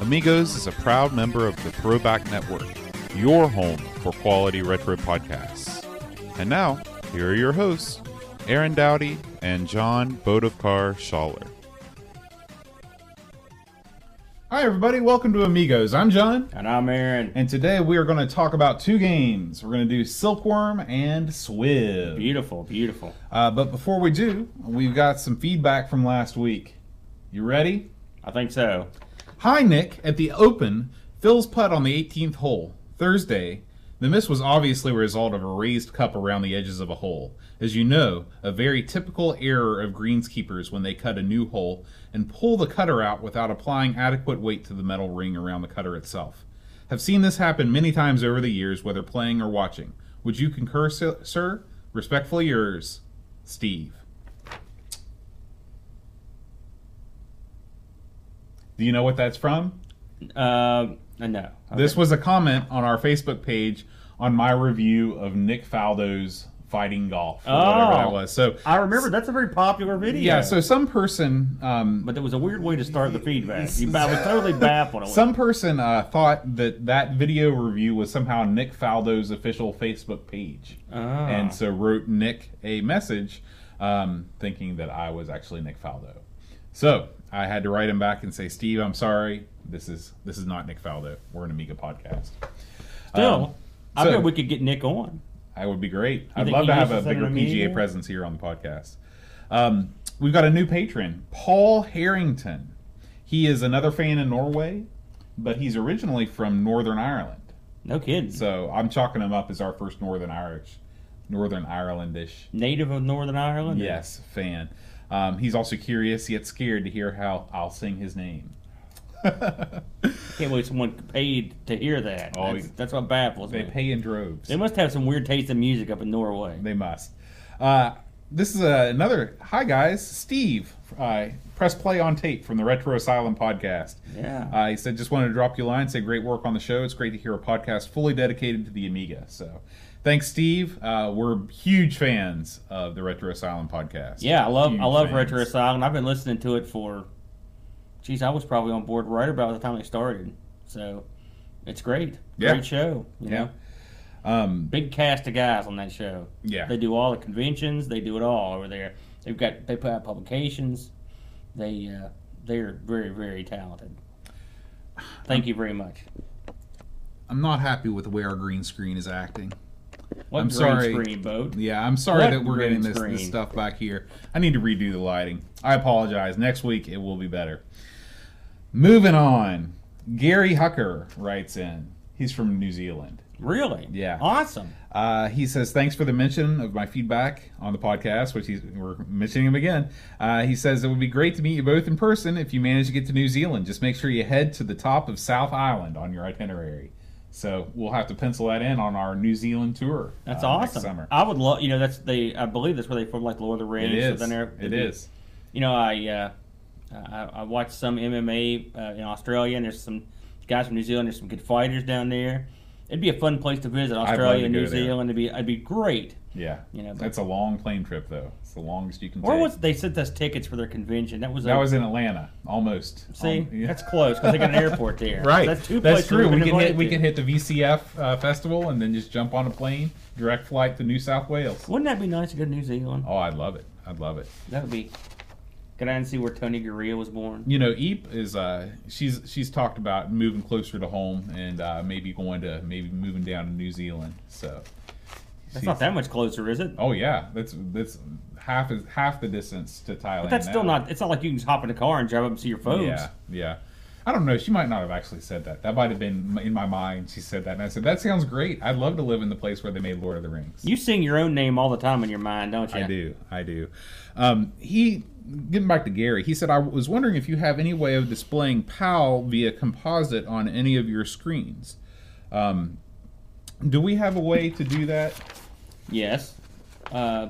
Amigos is a proud member of the Throwback Network, your home for quality retro podcasts. And now, here are your hosts, Aaron Dowdy and John Bodovkar Schaller. Hi, everybody. Welcome to Amigos. I'm John, And I'm Aaron. and today we are going to talk about two games. We're going to do Silkworm and Swiv. Beautiful, beautiful. Uh, but before we do, we've got some feedback from last week. You ready? I think so. Hi, Nick. At the Open, Phil's putt on the 18th hole, Thursday. The miss was obviously a result of a raised cup around the edges of a hole. As you know, a very typical error of greenskeepers when they cut a new hole and pull the cutter out without applying adequate weight to the metal ring around the cutter itself. Have seen this happen many times over the years, whether playing or watching. Would you concur, sir? Respectfully yours, Steve. Do you know what that's from? Um, uh, no. This was a comment on our Facebook page on my review of Nick Faldo's Fighting Golf, or whatever that Oh. was. So, I remember that's a very popular video. yeah, so some person, um, But there was a weird way to start the feedback. You, I was totally baffled. some person uh, thought that that video review was somehow Nick Faldo's official Facebook page, Ah. and so wrote Nick a message, um, thinking that I was actually Nick Faldo. So I had to write him back and say, Steve, I'm sorry. This is this is not Nick Faldo. We're an Amiga podcast. Still, Um, I so- bet we could get Nick on. That would be great. I'd love to have a bigger PGA presence here on the podcast. Um, we've got a new patron, Paul Harrington. He is another fan in Norway, but he's originally from Northern Ireland. No kidding. So I'm chalking him up as our first Northern Irish, Northern Irelandish, Native of Northern Ireland? yes, fan. Um, he's also curious yet scared to hear how I'll sing his name. Can't believe someone paid to hear that. Oh, that's, that's what baffles they me. pay in droves. They must have some weird taste in music up in Norway. They must. Uh, this is uh, another. Hi, guys. Steve. Uh, press play on tape from the Retro Asylum podcast. Yeah. Uh, he said, just wanted to drop you a line, say great work on the show. It's great to hear a podcast fully dedicated to the Amiga. So thanks, Steve. Uh, we're huge fans of the Retro Asylum podcast. Yeah, I love Huge I love fans. Retro Asylum. I've been listening to it for, geez, I was probably on board right about the time they started. So, it's great. Yeah. Great show. You Yeah. know, Um, big cast of guys on that show. Yeah. They do all the conventions. They do it all over there. They've got they put out publications. They uh, they're very very talented. Thank you very much. I'm not happy with the way our green screen is acting. What I'm green sorry. screen boat? Yeah, I'm sorry What that we're getting this, this stuff back here. I need to redo the lighting. I apologize. Next week it will be better. Moving on. Gary Hucker writes in. He's from New Zealand. Really? Yeah. Awesome. Uh, he says, Thanks for the mention of my feedback on the podcast, which he's, we're mentioning him again. Uh, he says, It would be great to meet you both in person if you manage to get to New Zealand. Just make sure you head to the top of South Island on your itinerary. So we'll have to pencil that in on our New Zealand tour. That's uh, awesome. summer. I would love, you know, that's they. I believe that's where they filmed like Lord of the It Rings. so is. then they're- It is. You know, I uh, I, I watched some MMA uh, in Australia, and there's some guys from New Zealand. There's some good fighters down there. It'd be a fun place to visit. Australia to and go New there. Zealand. It'd be it'd be great. Yeah, You know, that's a long plane trip though. It's the longest you can Or take. was they sent us tickets for their convention? That was that a, was in Atlanta, almost. see Um, yeah. that's close because they got an airport there. right. That's two That's true. We can hit we can hit the VCF uh, festival and then just jump on a plane, direct flight to New South Wales. Wouldn't that be nice to go to New Zealand? Oh, I'd love it. I'd love it. That would be. Get I see where Tony Gurria was born. You know, Eep is uh, she's she's talked about moving closer to home and uh, maybe going to maybe moving down to New Zealand. So That's not that much closer, is it? Oh yeah, that's that's half is half the distance to Thailand. But that's still not. It's not like you can just hop in a car and drive up and see your folks. Yeah, yeah. I don't know. She might not have actually said that. That might have been in my mind. She said that, and I said that sounds great. I'd love to live in the place where they made Lord of the Rings. You sing your own name all the time in your mind, don't you? I do. I do. Um, he getting back to Gary. He said I was wondering if you have any way of displaying PAL via composite on any of your screens. Um, do we have a way to do that? Yes. Uh,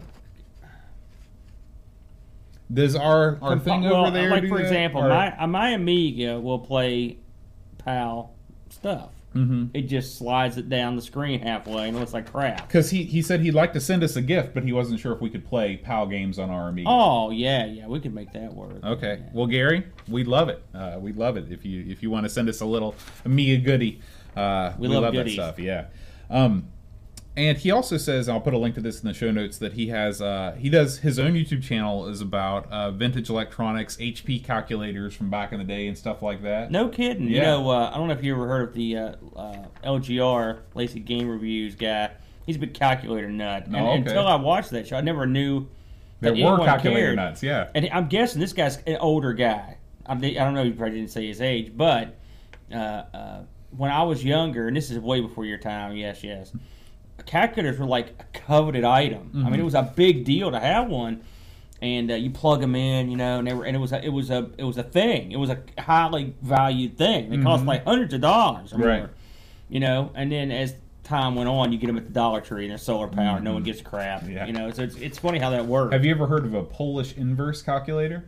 Does our, our thing well, over there like do for that? example, Or- my uh, my Amiga will play PAL stuff. Mhm. It just slides it down the screen halfway and it looks like crap. Because he, he said he'd like to send us a gift, but he wasn't sure if we could play PAL games on our Amiga. Oh yeah, yeah, we could make that work. Okay. Yeah. Well, Gary, we'd love it. Uh, we'd love it if you if you want to send us a little Amiga goodie. Uh, We we, love love, that stuff. Yeah. Um, and he also says, I'll put a link to this in the show notes, that he has uh, he does his own YouTube channel is about uh, vintage electronics, HP calculators from back in the day, and stuff like that. No kidding. yeah. You know, uh, I don't know if you ever heard of the uh, uh, LGR Lazy Game Reviews guy. He's a big calculator nut. And Oh, okay. until I watched that show, I never knew there that were calculator cared. nuts. Yeah. And I'm guessing this guy's an older guy. I, I don't know. He probably didn't say his age, but uh, uh, when I was younger, and this is way before your time. Yes, yes. Calculators were like a coveted item. I Mm-hmm. mean, it was a big deal to have one, and uh, you plug them in, you know, and, they were, and it was a, it was a it was a thing. It was a highly valued thing. They cost like hundreds of dollars or Mm-hmm. Right. more, you know. And then as time went on, you get them at the Dollar Tree, and they're solar powered. No one gives a crap. Mm-hmm. Yeah. You know, so it's, it's funny how that works. Have you ever heard of a Polish inverse calculator?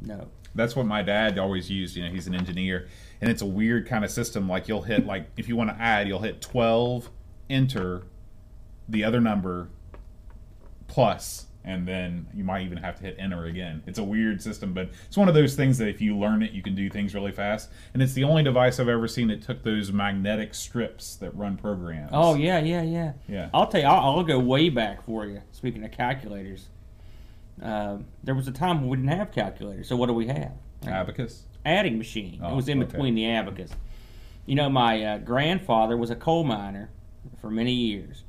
no. That's what my dad always used. You know, he's an engineer, and it's a weird kind of system. Like you'll hit like if you want to add, you'll hit twelve, enter the other number plus, and then you might even have to hit enter again. It's a weird system, but it's one of those things that if you learn it, you can do things really fast. And it's the only device I've ever seen that took those magnetic strips that run programs. Oh yeah, yeah, yeah. Yeah. I'll tell you, I'll, I'll go way back for you. Speaking of calculators, um, there was a time when we didn't have calculators. So what do we have? abacus. Adding machine. Oh, it was in okay. between the abacus. You know, my uh, grandfather was a coal miner for many years,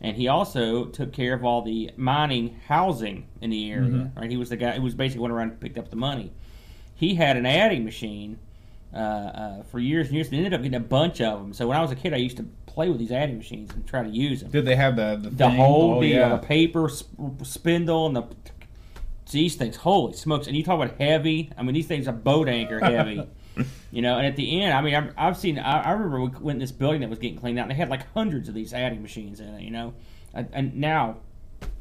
and he also took care of all the mining housing in the area. Mm-hmm. Right, he was the guy. who was basically went around and picked up the money. He had an adding machine uh, uh, for years and years, and ended up getting a bunch of them. So when I was a kid, I used to play with these adding machines and try to use them. Did they have the the, The thing? whole Oh, deal, yeah. the paper sp- spindle, and the these things. Holy smokes! And you talk about heavy. I mean, these things are boat anchor heavy. you know, and at the end, I mean, I've, I've seen. I, I remember we went in this building that was getting cleaned out, and they had like hundreds of these adding machines in it. You know, and, and now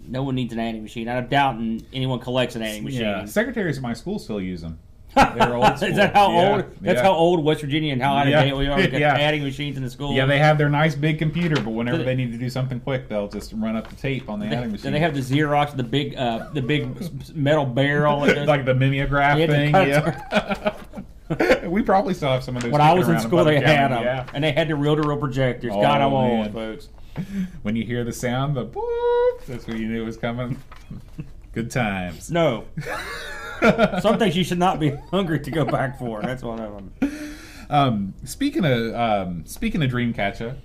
no one needs an adding machine. I doubt anyone collects an adding machine. Yeah, secretaries at my school still use them. They're old Is that how Yeah, old? That's yeah. how old West Virginia and how out of Yeah. date we are. We got Yeah. adding machines in the school. Yeah, they have their nice big computer, but whenever they they- need to do something quick, they'll just run up the tape on the They, adding do machine. they have the Xerox, the big, uh, the big metal barrel? like the mimeograph You had to thing. Yeah. we probably still have some of those. when I was in school, they had them, Yeah. and they had the reel-to-reel projectors. Oh, God, I'm old, folks. When you hear the sound, the boop, that's when you knew it was coming. Good times. No, some things you should not be hungry to go back for. That's one of them. Um, speaking of um, speaking of Dreamcatcher,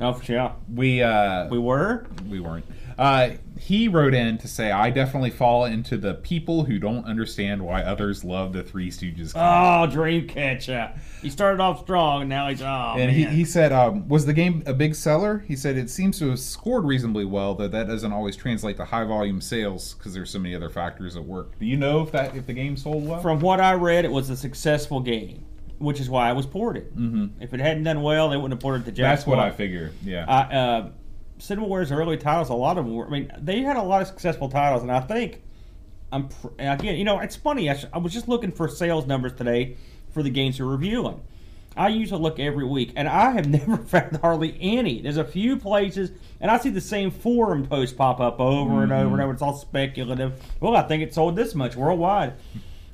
Oh yeah, we uh, we were. we weren't. Uh, he wrote in to say, "I definitely fall into the people who don't understand why others love the Three Stooges." Oh, Dreamcatcher. He started off strong, and now he's oh and he, he said, um, "Was the game a big seller?" He said, "It seems to have scored reasonably well, though that doesn't always translate to high volume sales because there's so many other factors at work." Do you know if that if the game sold well? From what I read, it was a successful game, which is why I was ported. Mm-hmm. If it hadn't done well, they wouldn't have ported it to Jack. That's what I figured. Yeah. I, uh, Cinemaware's early titles, a lot of them were. I mean, they had a lot of successful titles, and I think I'm again. You know, it's funny. I, sh- I was just looking for sales numbers today for the games we're reviewing. I usually look every week, and I have never found hardly any. There's a few places, and I see the same forum posts pop up over and over and mm-hmm. over. It's all speculative. Well, I think it sold this much worldwide.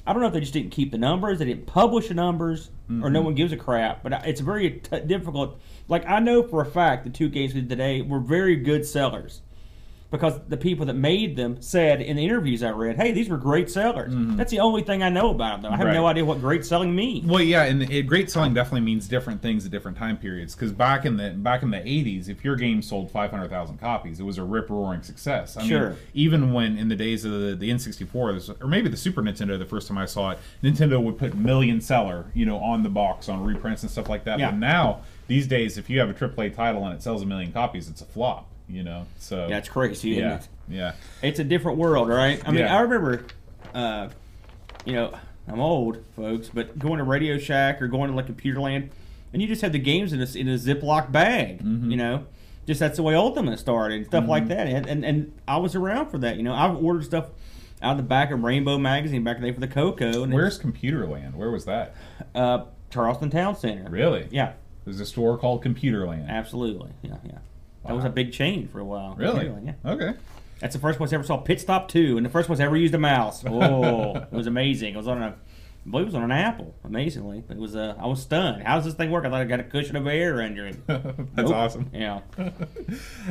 I don't know if they just didn't keep the numbers, they didn't publish the numbers, or no mm-hmm. one gives a crap. But it's very t- difficult. Like I know for a fact the two games we did today were very good sellers because the people that made them said in the interviews I read, "Hey, these were great sellers." Mm-hmm. That's the only thing I know about them. I have no idea what great selling means. Well, yeah, and it, great selling definitely means different things at different time periods. Because back in the back in the '80s, if your game sold 500,000 copies, it was a rip roaring success. I Sure. Mean, even when in the days of the, the N64, or maybe the Super Nintendo, the first time I saw it, Nintendo would put million seller, you know, on the box on reprints and stuff like that. Yeah. But now these days, if you have a AAA title and it sells a million copies, it's a flop. You know, so That's crazy, yeah, it? yeah. It's a different world, right? I mean, Yeah. I remember, uh, you know, I'm old, folks, but going to Radio Shack or going to like Computerland, and you just had the games in a in a Ziploc bag. You know, just that's the way Ultima started and stuff like that. And, and and I was around for that. You know, I've ordered stuff out of the back of Rainbow magazine back in the day for the Coco. And Where's Computerland? Where was that? uh, Charleston Town Center? Really? Yeah, There's a store called Computerland. absolutely. Yeah, yeah. That was a big chain for a while. Really? Yeah. Okay. That's the first place I ever saw Pit Stop 2, and the first place I ever used a mouse. Oh, it was amazing. It was on a, It was on an Apple, amazingly. It was, uh, I was stunned. How does this thing work? I thought I got a cushion of air under it. That's Nope. awesome. Yeah.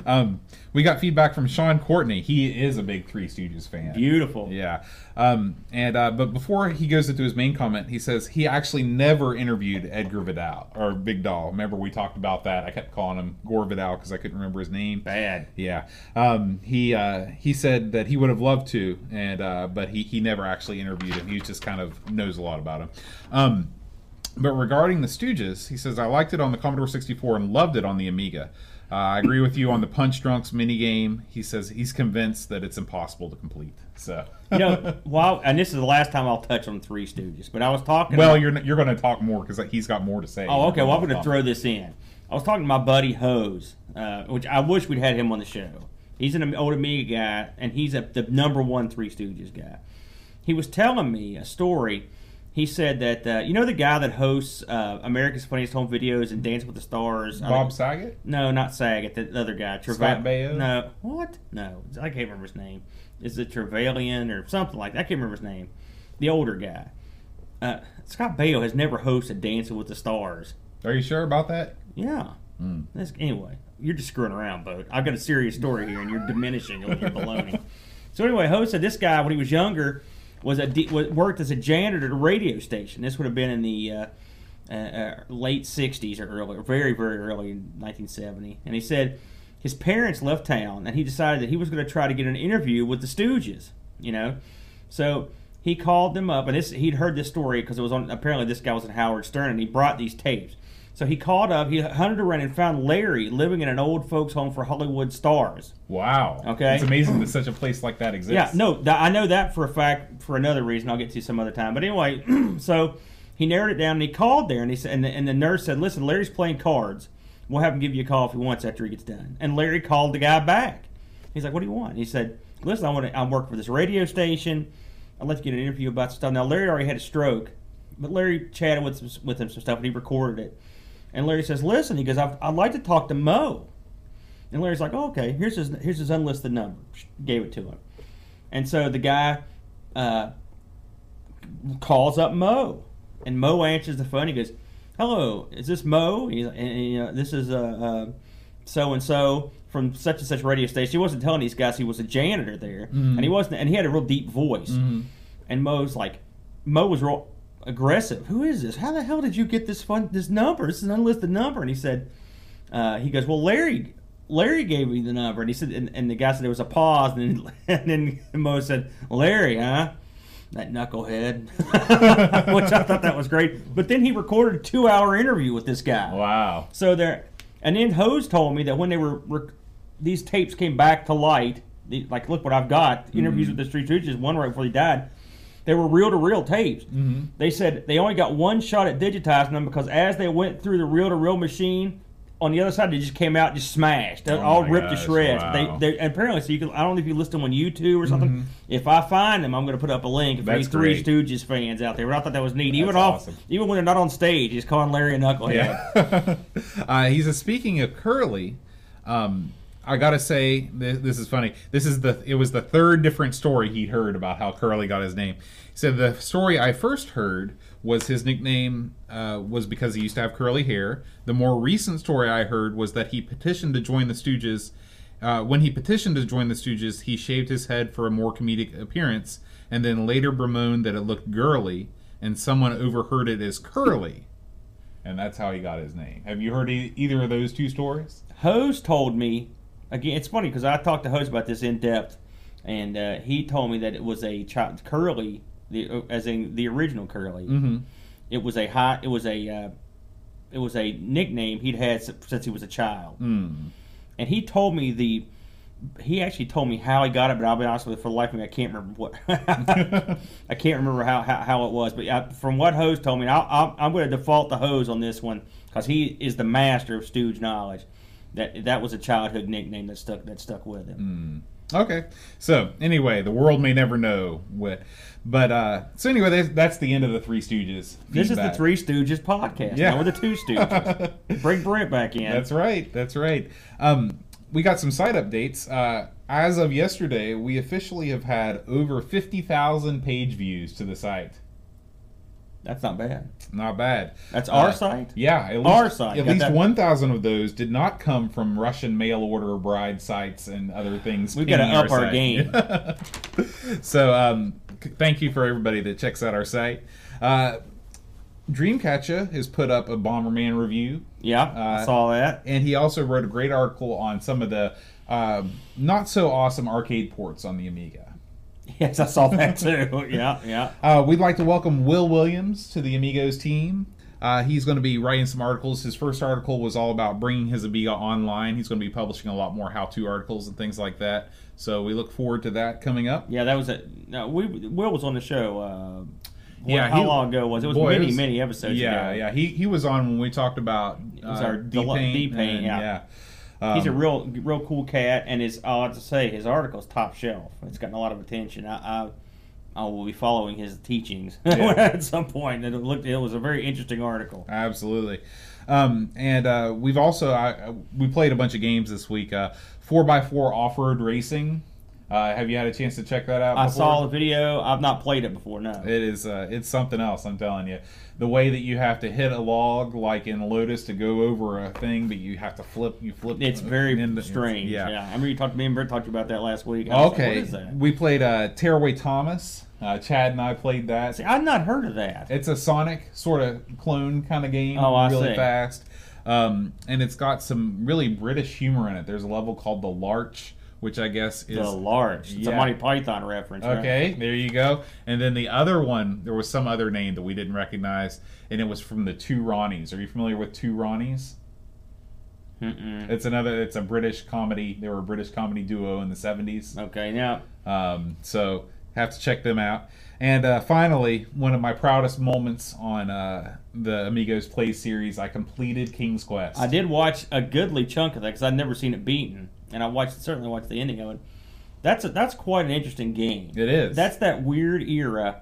Um, we got feedback from Sean Courtney. He is a big Three Stooges fan. Beautiful. Yeah. Um, and uh, but before he goes into his main comment, he says he actually never interviewed Edgar Vidal or Big Doll. Remember we talked about that? I kept calling him Gore Vidal because I couldn't remember his name. Bad. Yeah. Um, he uh, he said that he would have loved to, and uh, but he he never actually interviewed him. He was just kind of knows a lot about him. Um, but regarding the Stooges, he says I liked it on the Commodore 64 and loved it on the Amiga. Uh, I agree with you on the Punch Drunks minigame. He says he's convinced that it's impossible to complete. So, You know, well, and this is the last time I'll touch on Three Stooges, but I was talking. well, about- you're you're going to talk more because he's got more to say. Oh, okay. Well, I'm going to throw this in. I was talking to my buddy Hose, uh, which I wish we'd had him on the show. He's an old Amiga guy, and he's a, the number one Three Stooges guy. He was telling me a story. He said that uh, you know the guy that hosts uh, America's Funniest Home Videos and Dance with the Stars. Bob Saget. No, not Saget. The other guy. Scott Baio? No. What? No. I can't remember his name. Is it Trevelyan or something like that? I can't remember his name. The older guy. Uh, Scott Baio has never hosted Dancing with the Stars. Are you sure about that? Yeah. That's, anyway, you're just screwing around, Boat. I've got a serious story here, and you're diminishing it with your baloney. So anyway, host said this guy when he was younger was a worked as a janitor at a radio station. This would have been in the uh, uh, uh, late '60s or early, very very early in 1970. And he said his parents left town, and he decided that he was going to try to get an interview with the Stooges. You know, so he called them up, and this he'd heard this story because it was on. Apparently, this guy was in Howard Stern, and he brought these tapes. So he called up, he hunted around and found Larry living in an old folks' home for Hollywood stars. Wow. Okay. It's amazing that such a place like that exists. Yeah, no, th- I know that for a fact. For another reason, I'll get to some other time. But anyway, so he narrowed it down and he called there and he said, and the, and the nurse said, "Listen, Larry's playing cards. We'll have him give you a call if he wants after he gets done." And Larry called the guy back. He's like, "What do you want?" He said, "Listen, I want to. I work for this radio station. I'd like to get an interview about stuff." Now Larry already had a stroke, but Larry chatted with with him some stuff and he recorded it. And Larry says, "Listen," he goes, I'd, "I'd like to talk to Moe." And Larry's like, oh, "Okay, here's his here's his unlisted number." Gave it to him. And so the guy uh, calls up Moe, and Moe answers the phone. He goes, "Hello, is this Moe?" And, and, you know, this is so and so from such and such radio station. He wasn't telling these guys he was a janitor there, and he wasn't. And he had a real deep voice. And Moe's like, Moe was real aggressive. Who is this? How the hell did you get this fun this number? This is an unlisted number. And he said, uh, he goes, well, Larry. Larry gave me the number, and he said, and, and the guy said there was a pause, and then, and then Moe said, "Larry, huh? That knucklehead," which I thought that was great. But then he recorded a two-hour interview with this guy. Wow. So there, and then Hose told me that when they were, rec- these tapes came back to light, the, like look what I've got, interviews with the Three Stooges, one right before he died. They were reel to reel tapes. Mm-hmm. They said they only got one shot at digitizing them because as they went through the reel to reel machine, on the other side they just came out just smashed, They're Oh all ripped to shreds. wow. They, they apparently so you can. I don't know if you list them on YouTube or something. If I find them, I'm going to put up a link for these Three. Stooges fans out there. But I thought that was neat. even That's off, awesome. even when they're not on stage, he's calling Larry a knucklehead. Yeah. uh, he says, speaking of Curly, um, I gotta say this, this is funny. This is the it was the third different story he'd heard about how Curly got his name. He said the story I first heard was his nickname uh, was because he used to have curly hair. The more recent story I heard was that he petitioned to join the Stooges. Uh, when he petitioned to join the Stooges, he shaved his head for a more comedic appearance, and then later bemoaned that it looked girly, and someone overheard it as curly and that's how he got his name. Have you heard e- either of those two stories? Hose told me again. It's funny because I talked to Hose about this in depth, and uh, he told me that it was a child curly, the uh, as in the original curly. Mm-hmm. It was a high. It was a. Uh, it was a nickname he'd had since he was a child, Mm. and he told me the. He actually told me how he got it, but I'll be honest with you, for the life of me, I can't remember what. I can't remember how, how, how it was, but uh, from what Hose told me, I'll, I'm going to default to Hose on this one because he is the master of stooge knowledge. That that was a childhood nickname that stuck that stuck with him. Okay. So anyway, the world may never know what, but uh, so anyway, that's, that's the end of the Three Stooges. This is the. Three Stooges podcast. Yeah. Now we're the Two Stooges. Bring Brent back in. That's right. That's right. Um, we got some site updates. Uh, as of yesterday, we officially have had over fifty thousand page views to the site. That's not bad. Not bad. That's Uh, our site. Yeah, at least, Our site. At Got least one thousand of those did not come from Russian mail order bride sites and other things. We've gotta up our site. game. so, um, thank you for everybody that checks out our site. Uh, Dreamcatcher has put up a Bomberman review, Yeah, Uh, I saw that. and he also wrote a great article on some of the um, not so awesome arcade ports on the Amiga. Yes, I saw that too. yeah, yeah. Uh, we'd like to welcome Will Williams to the Amigos team. Uh, he's going to be writing some articles. His first article was all about bringing his Amiga online. He's going to be publishing a lot more how-to articles and things like that. So we look forward to that coming up. Yeah, that was it. No, we Will was on the show. Uh, Yeah, how he- long ago was it? It was Boy, it many, was- many episodes yeah, ago. yeah. He he was on when we talked about uh, was our delo- D-Paint D-Paint, yeah. Um, He's a real, real cool cat, and his. I'll have to say, his article's top shelf. It's gotten a lot of attention. I, I, I will be following his teachings Yeah. at some point. It looked. It was a very interesting article. Absolutely. Um, and uh, we've also I, we played a bunch of games this week. Uh, Four x four off road racing. Uh, have you had a chance to check that out? I before? saw the video. I've not played it before. No. It is uh, it's something else. I'm telling you. The way that you have to hit a log like in Lotus to go over a thing, but you have to flip. You flip. It's very in the- strange. yeah. Yeah. I remember you talked to me and Brett talked about that last week. Like, Okay. what is that? We played uh, Tearaway Thomas. Uh, Chad and I played that. See, I've not heard of that. It's a Sonic sort of clone kind of game. Oh, I really see. fast. Um, and it's got some really British humor in it. There's a level called the Larch, which I guess is the large. It's a Monty Python reference. right? Okay, there you go. And then the other one, there was some other name that we didn't recognize, and it was from the Two Ronnies. Are you familiar with Two Ronnies? Mm-mm. It's another. It's a British comedy. They were a British comedy duo in the seventies. Okay, now Um, so have to check them out. And uh, finally, one of my proudest moments on uh, the Amigos Play series, I completed King's Quest. I did watch a goodly chunk of that because I'd never seen it beaten, and I watched certainly watched the ending of it. That's a, that's quite an interesting game. It is. That's that weird era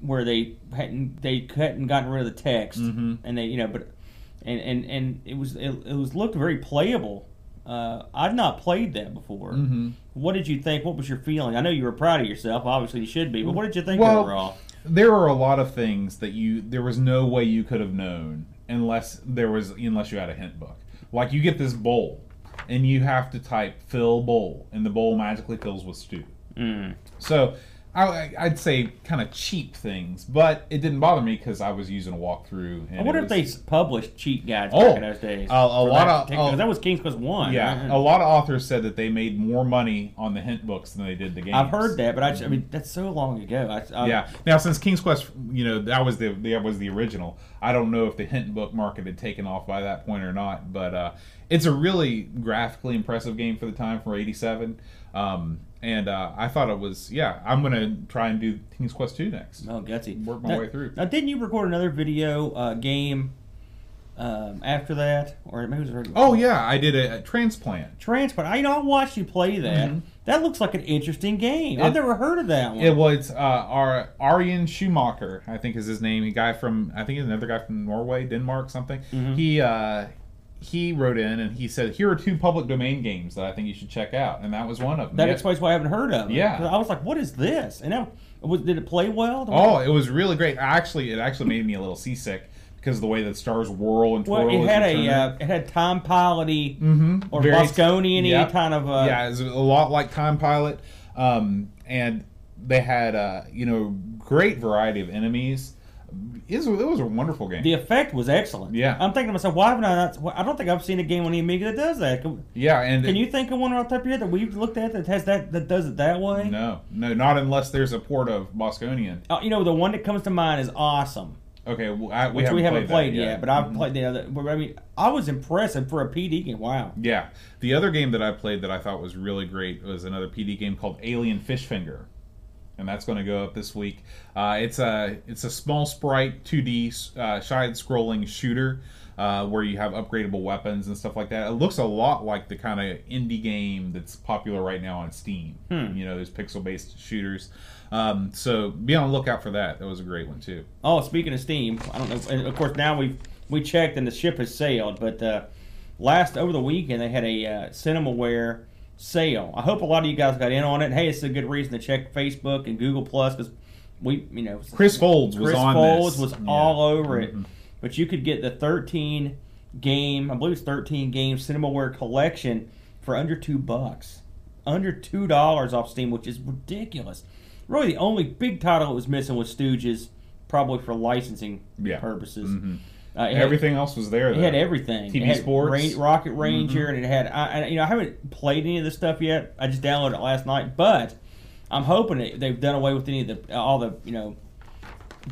where they hadn't they hadn't gotten rid of the text, Mhm. and they you know but and and and it was it, it was looked very playable. Uh, I've not played that before. Mhm. What did you think? What was your feeling? I know you were proud of yourself. Obviously, you should be. But what did you think Well, overall? there are a lot of things that you there was no way you could have known unless there was unless you had a hint book. Like you get this bowl, and you have to type "fill bowl," and the bowl magically fills with stew. Mm. So I, I'd say kind of cheap things, but it didn't bother me because I was using a walkthrough. And I wonder it if they published cheat guides Oh, back in those days. a- a lot that of- particular- oh. that was King's Quest One. Yeah, right? a lot of authors said that they made more money on the hint books than they did the games. I've heard that, but I, just- I mean that's so long ago. I, I, yeah. Now, since King's Quest, you know, that was the that was the original. I don't know if the hint book market had taken off by that point or not, but uh, it's a really graphically impressive game for the time for '87. Um, and uh, I thought it was, yeah. I'm gonna try and do King's Quest 2 next. Oh, gutsy. Work my now, way through. Now, didn't you record another video uh, game um, after that, or maybe it was a regular? Oh yeah, I did a, a transplant. Transport. I you know I watched you play that. Mhm. That looks like an interesting game. I've never heard of that one. It was uh, our Arjen Schumacher, I think is his name. A guy from I think he's another guy from Norway, Denmark, something. Mhm. He uh, he wrote in and he said, "Here are two public domain games that I think you should check out," and that was one of them. that Yeah. explains why I haven't heard of it. Yeah. I was like, what is this? And was, did it play well? Oh, it was really great. Actually, it actually made me a little seasick because of the way that stars whirl and twirl. Well, it had a uh, it had time piloty Mhm. or Very- Bosconian kind of uh, yeah, it was a lot like Time Pilot, um, and they had uh, you know great variety of enemies. It was, it was a wonderful game. The effect was excellent. Yeah. I'm thinking to myself, why haven't I not? I don't think I've seen a game on the Amiga that does that. Can, yeah, and can you think of one off the top of your head that we've looked at that has that that does it that way? No, no, not unless there's a port of Bosconian. Uh, you know, the one that comes to mind is awesome, Okay, well, I, we which haven't we haven't played, played, that yet, but I've played the other. But I mean, I was impressed and for a PD game. Wow. Yeah, the other game that I played that I thought was really great was another PD game called Alien Fish Finger, and that's going to go up this week. Uh, it's a it's a small sprite 2D uh, side scrolling shooter. uh, where you have upgradable weapons and stuff like that. It looks a lot like the kind of indie game that's popular right now on Steam. Hmm. You know, those pixel-based shooters. Um, so be on the lookout for that. That was a great one too. Oh, speaking of Steam, I don't know. And of course, now we've we checked and the ship has sailed. But uh, last over the weekend, they had a uh, CinemaWare sale. I hope a lot of you guys got in on it. Hey, it's a good reason to check Facebook and Google Plus because we, you know, Chris Folds was on Foles this. was Yeah. Mm-hmm. all over it. But you could get the 13 game, I believe it's 13 game CinemaWare collection for under two bucks, under two dollars off Steam, which is ridiculous. Really, the only big title it was missing was Stooges, probably for licensing Yeah. purposes. Mhm. Uh, it had- Everything else was there. it had everything. TV had sports. Mm-hmm. Ra- Rocket Ranger, and it had. I, you know, I haven't played any of this stuff yet. I just downloaded it last night, but I'm hoping it, they've done away with any of the all the you know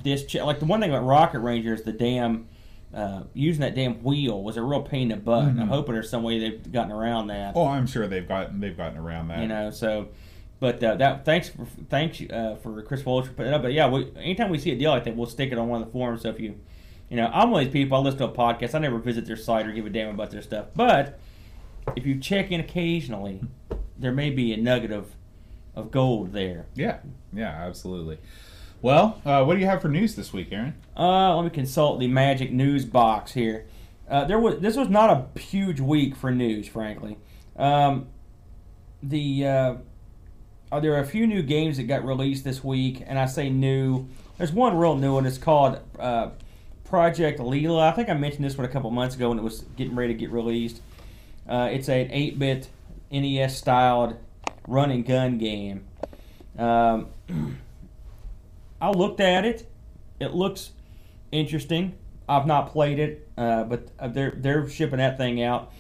this ch- like the one thing about Rocket Ranger is the damn uh, using that damn wheel was a real pain in the butt. I'm hoping there's some way they've gotten around that. Mm-hmm. Oh, I'm sure they've gotten they've gotten around that. You know, so. But uh, that thanks for thanks uh, for Chris Walsh for putting it up. But yeah, we, anytime we see a deal like that, we'll stick it on one of the forums. So if you, you know, I'm one of these people. I listen to a podcast. I never visit their site or give a damn about their stuff. But if you check in occasionally, there may be a nugget of of gold there. Yeah, yeah, absolutely. Well, uh, what do you have for news this week, Aaron? Uh, let me consult the magic news box here. Uh, there was this was not a huge week for news, frankly. Um, the uh, uh, there are a few new games that got released this week, and I say new. There's one real new one. It's called uh, Project Leela. I think I mentioned this one a couple months ago when it was getting ready to get released. Uh, it's an 8-bit NES styled run and gun game. Um, I looked at it. It looks interesting. I've not played it, uh, but uh, they're they're shipping that thing out.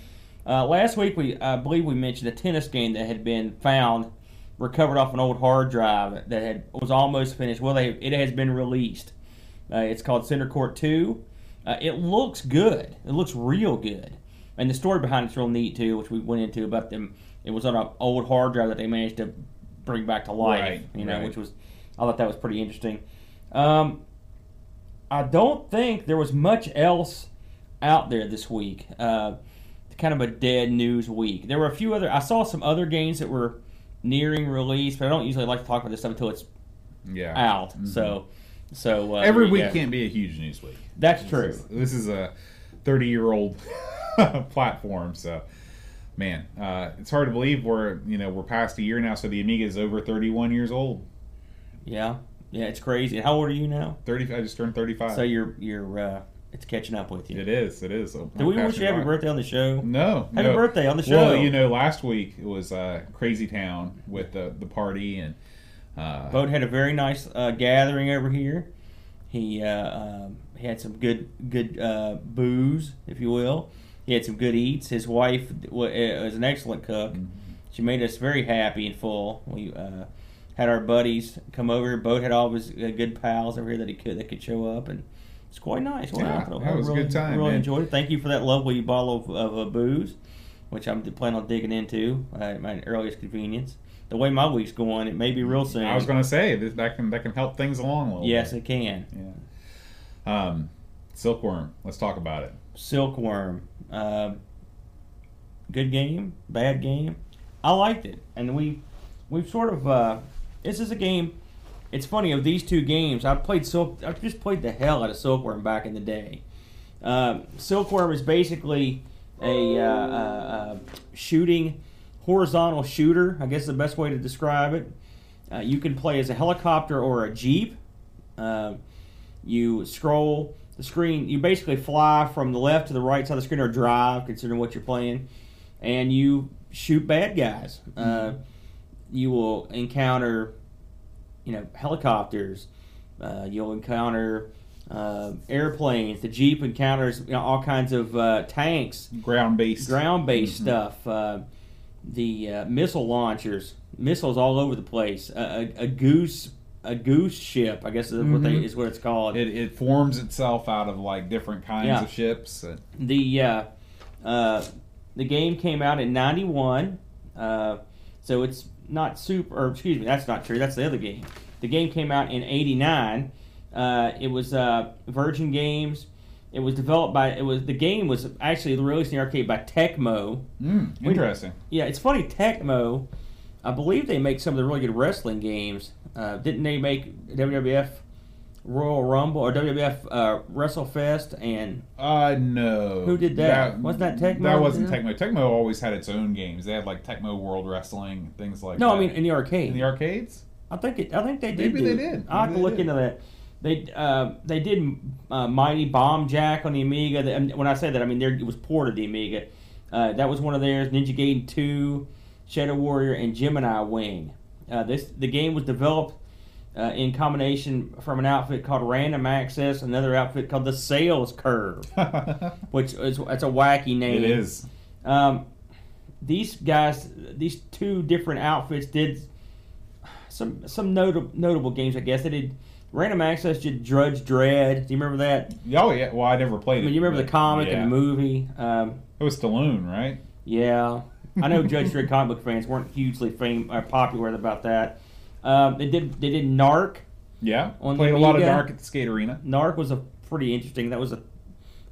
Uh, last week, we I believe we mentioned a tennis game that had been found, recovered off an old hard drive that had was almost finished. Well, they, it has been released. Uh, it's called Center Court Two. Uh, it looks good. It looks real good, and the story behind it's real neat too, which we went into about them. It was on an old hard drive that they managed to bring back to life. Right, you know, right. which was I thought that was pretty interesting. Um, I don't think there was much else out there this week. Uh, kind of a dead news week. There were a few other. I saw some other games that were nearing release, but I don't usually like to talk about this stuff until it's Yeah, out. So, so uh, every week go. can't be a huge news week. That's true. This is a 30 year old platform, so man, uh, it's hard to believe we're you know we're past a year now. So the Amiga is over 31 years old. Yeah, yeah, it's crazy. How old are you now? 30. I just turned 35. So you're you're uh, it's catching up with you. it is. It is. Did we wish you happy birthday on the show? No. Happy no. birthday on the show. Well, you know, last week it was uh, Crazy Town with the the party and. Uh, Bode had a very nice uh, gathering over here. He uh, um, he had some good good uh, booze, if you will. He had some good eats. His wife uh, was an excellent cook. She made us very happy and full. We uh, had our buddies come over. Boat had all of his uh, good pals over here that he could that could show up, and it's quite nice. Well, Yeah, that was a really, good time, Really man. enjoyed it. Thank you for that lovely bottle of, of uh, booze, which I'm planning on digging into uh, at my earliest convenience. The way my week's going, it may be real soon. I was going to say that, that can that can help things along a little. Yes, bit. it can. Yeah. Um, Silkworm. Let's talk about it. Silkworm. Um, good game, bad game. I liked it, and we we've sort of. Uh, this is a game. It's funny of these two games. I played Silk. I just played the hell out of Silkworm back in the day. Um, Silkworm is basically a uh, uh, uh, shooting horizontal shooter. I guess is the best way to describe it. Uh, you can play as a helicopter or a jeep. Uh, you scroll the screen. You basically fly from the left to the right side of the screen or drive, considering what you're playing, and you shoot bad guys. Uh, you will encounter, you know, helicopters. Uh, you'll encounter uh, airplanes. The jeep encounters you know, all kinds of uh, tanks Ground based. ground based stuff. The uh, missile launchers, missiles all over the place. A, a, a goose, a goose ship, I guess is what they Mhm. is what it's called. It, it forms itself out of like different kinds Yeah. of ships. The uh, uh, the game came out in '91, uh, so it's not super. Or excuse me, that's not true. That's the other game. The game came out in '89. Uh, it was uh, Virgin Games. It was developed by it was the game was actually released in the arcade by Tecmo. Mm, interesting. Yeah, it's funny. Tecmo, I believe they make some of the really good wrestling games. Uh, didn't they make WWF Royal Rumble or WWF uh, WrestleFest and Uh, no. Who did that? Wasn't that Tecmo? That wasn't. Tecmo. Tecmo always had its own games. They had like Tecmo World Wrestling, things like no, that. I mean in the arcade. in the arcades. I think it, I think they did. Maybe do they did. I'll have to look did. into that. They uh, they did uh, Mighty Bomb Jack on the Amiga. The- and when I say that, I mean there it was ported to the Amiga. Uh, that was one of theirs. Ninja Gaiden Two, Shadow Warrior, and Gemini Wing. Uh, this the game was developed uh, in combination from an outfit called Random Access, another outfit called the Sales Curve, which is that's a wacky name. it is. Um, these guys, these two different outfits did some some notable notable games. I guess they did. Random Access did Judge Dredd. Do you remember that? Oh yeah. Well, I never played I it. mean, you remember the comic yeah. and the movie? Um, It was Stallone, right? yeah, I know Judge Dredd comic book fans weren't hugely fame, uh, popular about that. Um, they did they did Narc. Yeah. On Played a lot of? Dark at the skate arena. Narc was a pretty interesting. That was a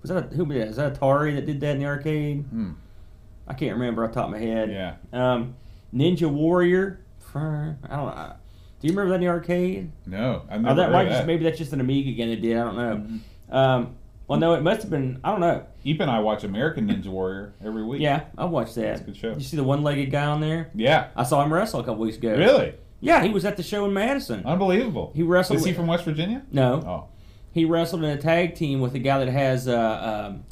was that a, who was that? Is that Atari that did that in the arcade? Hmm. I can't remember off the top of my head. Yeah. Um, Ninja Warrior. I don't know. Do you remember that in the arcade? No, Or never that heard might just maybe that's just an Amiga game that did. I don't know. Um, well, no, it must have been. I don't know. Eep and I watch American Ninja Warrior every week. Yeah, I watch that. That's a good show. You see the one-legged guy on there? Yeah. I saw him wrestle a couple weeks ago. Really? Yeah, he was at the show in Madison. Unbelievable. He wrestled Is he with- from West Virginia? no, Oh. he wrestled in a tag team with a guy that has uh, um,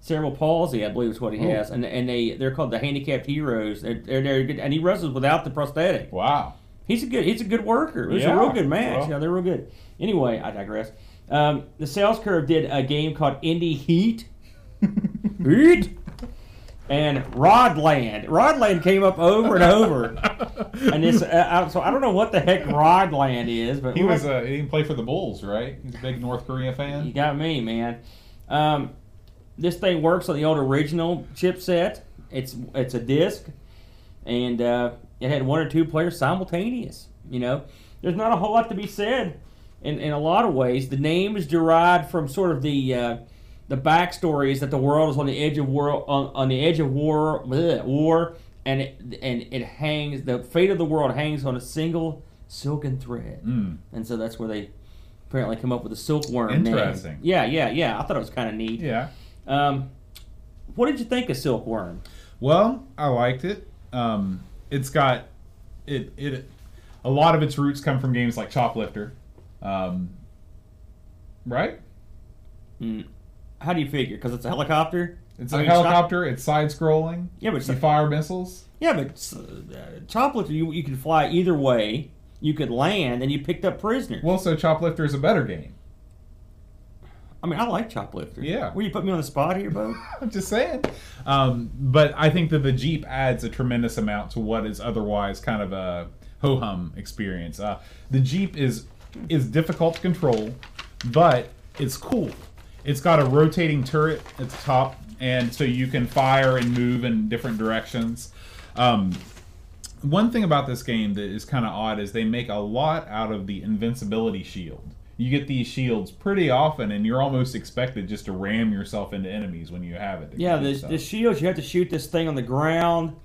cerebral palsy, I believe is what he Oh. has, and and they they're called the handicapped heroes. They're, they're, they're good, and he wrestles without the prosthetic. Wow. He's a good he's a good worker. It was Yeah, a real good match. well. yeah, they're real good. Anyway, I digress. Um, the Sales Curve did a game called Indy Heat. Heat. And Rodland. Rodland came up over and over. and this, uh, I- so I don't know what the heck Rodland is, but He was uh, he didn't play for the Bulls, right? He's a big North Korea fan. You got me, man. Um, this thing works on the old original chipset. It's it's a disc, and uh, it had one or two players simultaneous. You know, there's not a whole lot to be said in, in a lot of ways. The name is derived from sort of the uh, the backstory is that the world is on the edge of war on, on the edge of war bleh, war, and it and it hangs. The fate of the world hangs on a single silken thread, Mm. and so that's where they apparently come up with a silkworm name. Yeah, yeah, yeah. I thought it was kind of neat. Yeah. Um, what did you think of silkworm? Well, I liked it. Um, it's got it. It a lot of its roots come from games like Choplifter, um, right? Mm. How do you figure? Because it's a helicopter. It's I a mean, helicopter. It's side scrolling. Yeah, but you a- fire missiles. Yeah, but uh, Choplifter, you you can fly either way. You could land, and you picked up prisoners. Well, so Choplifter is a better game. I mean, I like Choplifter. Yeah. Will you put me on the spot here, Bo? I'm just saying. Um, but I think that the Jeep adds a tremendous amount to what is otherwise kind of a ho hum experience. Uh, the Jeep is is difficult to control, but it's cool. It's got a rotating turret at the top, and so you can fire and move in different directions. Um, one thing about this game that is kind of odd is they make a lot out of the invincibility shield. You get these shields pretty often, and you're almost expected just to ram yourself into enemies when you have it. Yeah, the, the shields. You have to shoot this thing on the ground.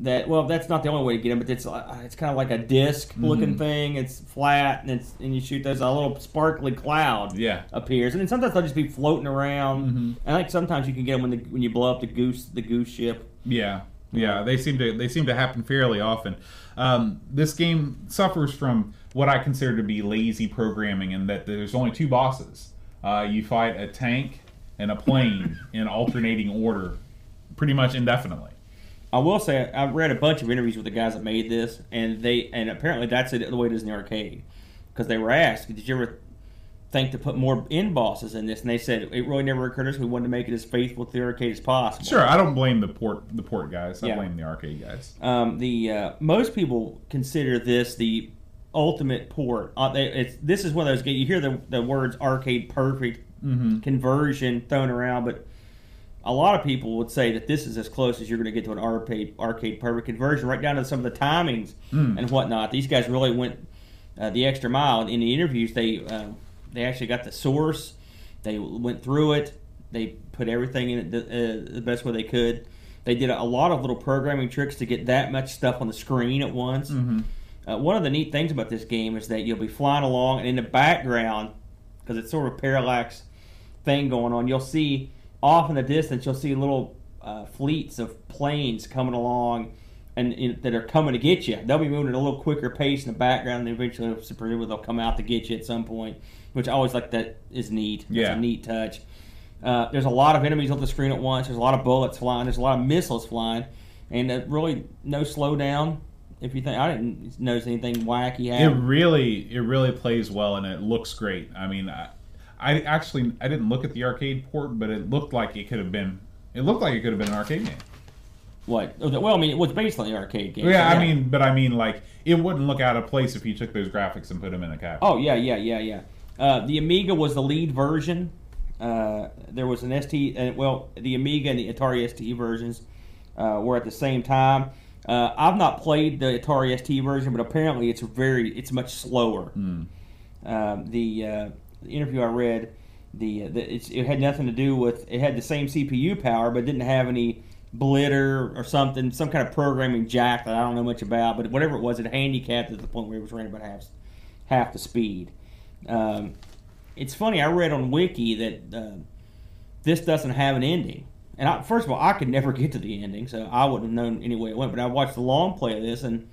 That well, that's not the only way to get them, but it's uh, it's kind of like a disc looking Mm-hmm. thing. It's flat, and it's and you shoot those a little sparkly cloud. Yeah. appears, and then sometimes they'll just be floating around. Mm-hmm. And like sometimes you can get them when the, when you blow up the goose the goose ship. Yeah, yeah, they seem to they seem to happen fairly often. Um, this game suffers from what I consider to be lazy programming, in that there's only two bosses. Uh, you fight a tank and a plane in alternating order, pretty much indefinitely. I will say I've read a bunch of interviews with the guys that made this, and they and apparently that's it, the way it is in the arcade. Because they were asked, "Did you ever think to put more end bosses in this?" And they said it really never occurred to us. We wanted to make it as faithful to the arcade as possible. Sure, I don't blame the port the port guys. I Yeah. blame the arcade guys. Um, the uh, most people consider this the ultimate port. Uh, they, it's, this is one of those games. You hear the, the words arcade perfect conversion thrown around, but a lot of people would say that this is as close as you're going to get to an arcade arcade perfect conversion, right down to some of the timings and whatnot. These guys really went uh, the extra mile in the interviews. They uh, they actually got the source They went through it. They put everything in it the, uh, the best way they could. They did a lot of little programming tricks to get that much stuff on the screen at once. Uh, one of the neat things about this game is that you'll be flying along, and in the background, because it's sort of parallax thing going on, you'll see off in the distance, you'll see little uh, fleets of planes coming along and that are coming to get you. They'll be moving at a little quicker pace in the background, and eventually, presumably, they'll come out to get you at some point, which I always like. That is neat. Yeah. a neat touch. Uh, there's a lot of enemies on the screen at once. There's a lot of bullets flying. There's a lot of missiles flying, and uh, really no slowdown. If you think I didn't notice anything wacky It really, it really plays well, and it looks great. I mean, I, I actually I didn't look at the arcade port, but it looked like it could have been. It looked like it could have been an arcade game. What? Oh, Well, I mean, it was basically an arcade game. Yeah, so I mean, but I mean, like it wouldn't look out of place if you took those graphics and put them in a cabinet. Oh yeah, yeah, yeah, yeah. Uh, the Amiga was the lead version. Uh, there was an ST, and well, the Amiga and the Atari ST versions uh, were at the same time. Uh, I've not played the Atari ST version, but apparently it's very, it's much slower. Um, the, uh, the interview I read, the, the it's, it had nothing to do with it had the same CPU power, but didn't have any blitter or something, some kind of programming jack that I don't know much about. But whatever it was, it handicapped it to the point where it was running about half half the speed. Um, it's funny. I read on Wiki that uh, this doesn't have an ending. And I, first of all, I could never get to the ending, so I wouldn't have known any way it went. But I watched the long play of this, and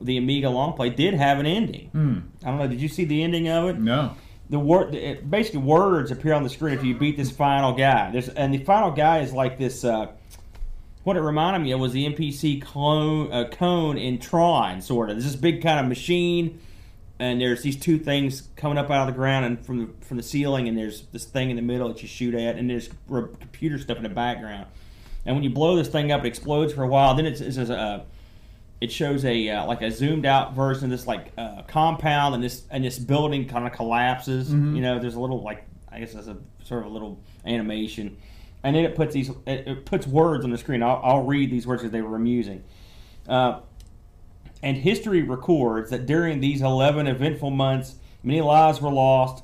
the Amiga long play did have an ending. Hmm. I don't know. Did you see the ending of it? No. the word basically words appear on the screen if you beat this final guy. There's and the final guy is like this. Uh, what it reminded me of was the NPC clone uh, cone in Tron, sort of. There's this big kind of machine, and there's these two things coming up out of the ground and from the from the ceiling, and there's this thing in the middle that you shoot at, and there's computer stuff in the background. And when you blow this thing up, it explodes for a while. Then it's, it's a it shows a uh, like a zoomed out version of this like uh, compound and this and this building kind of collapses. You know, there's a little like I guess there's a sort of a little animation, and then it puts these it, it puts words on the screen. I'll, I'll read these words because they were amusing. Uh, and history records that during these 11 eventful months, many lives were lost.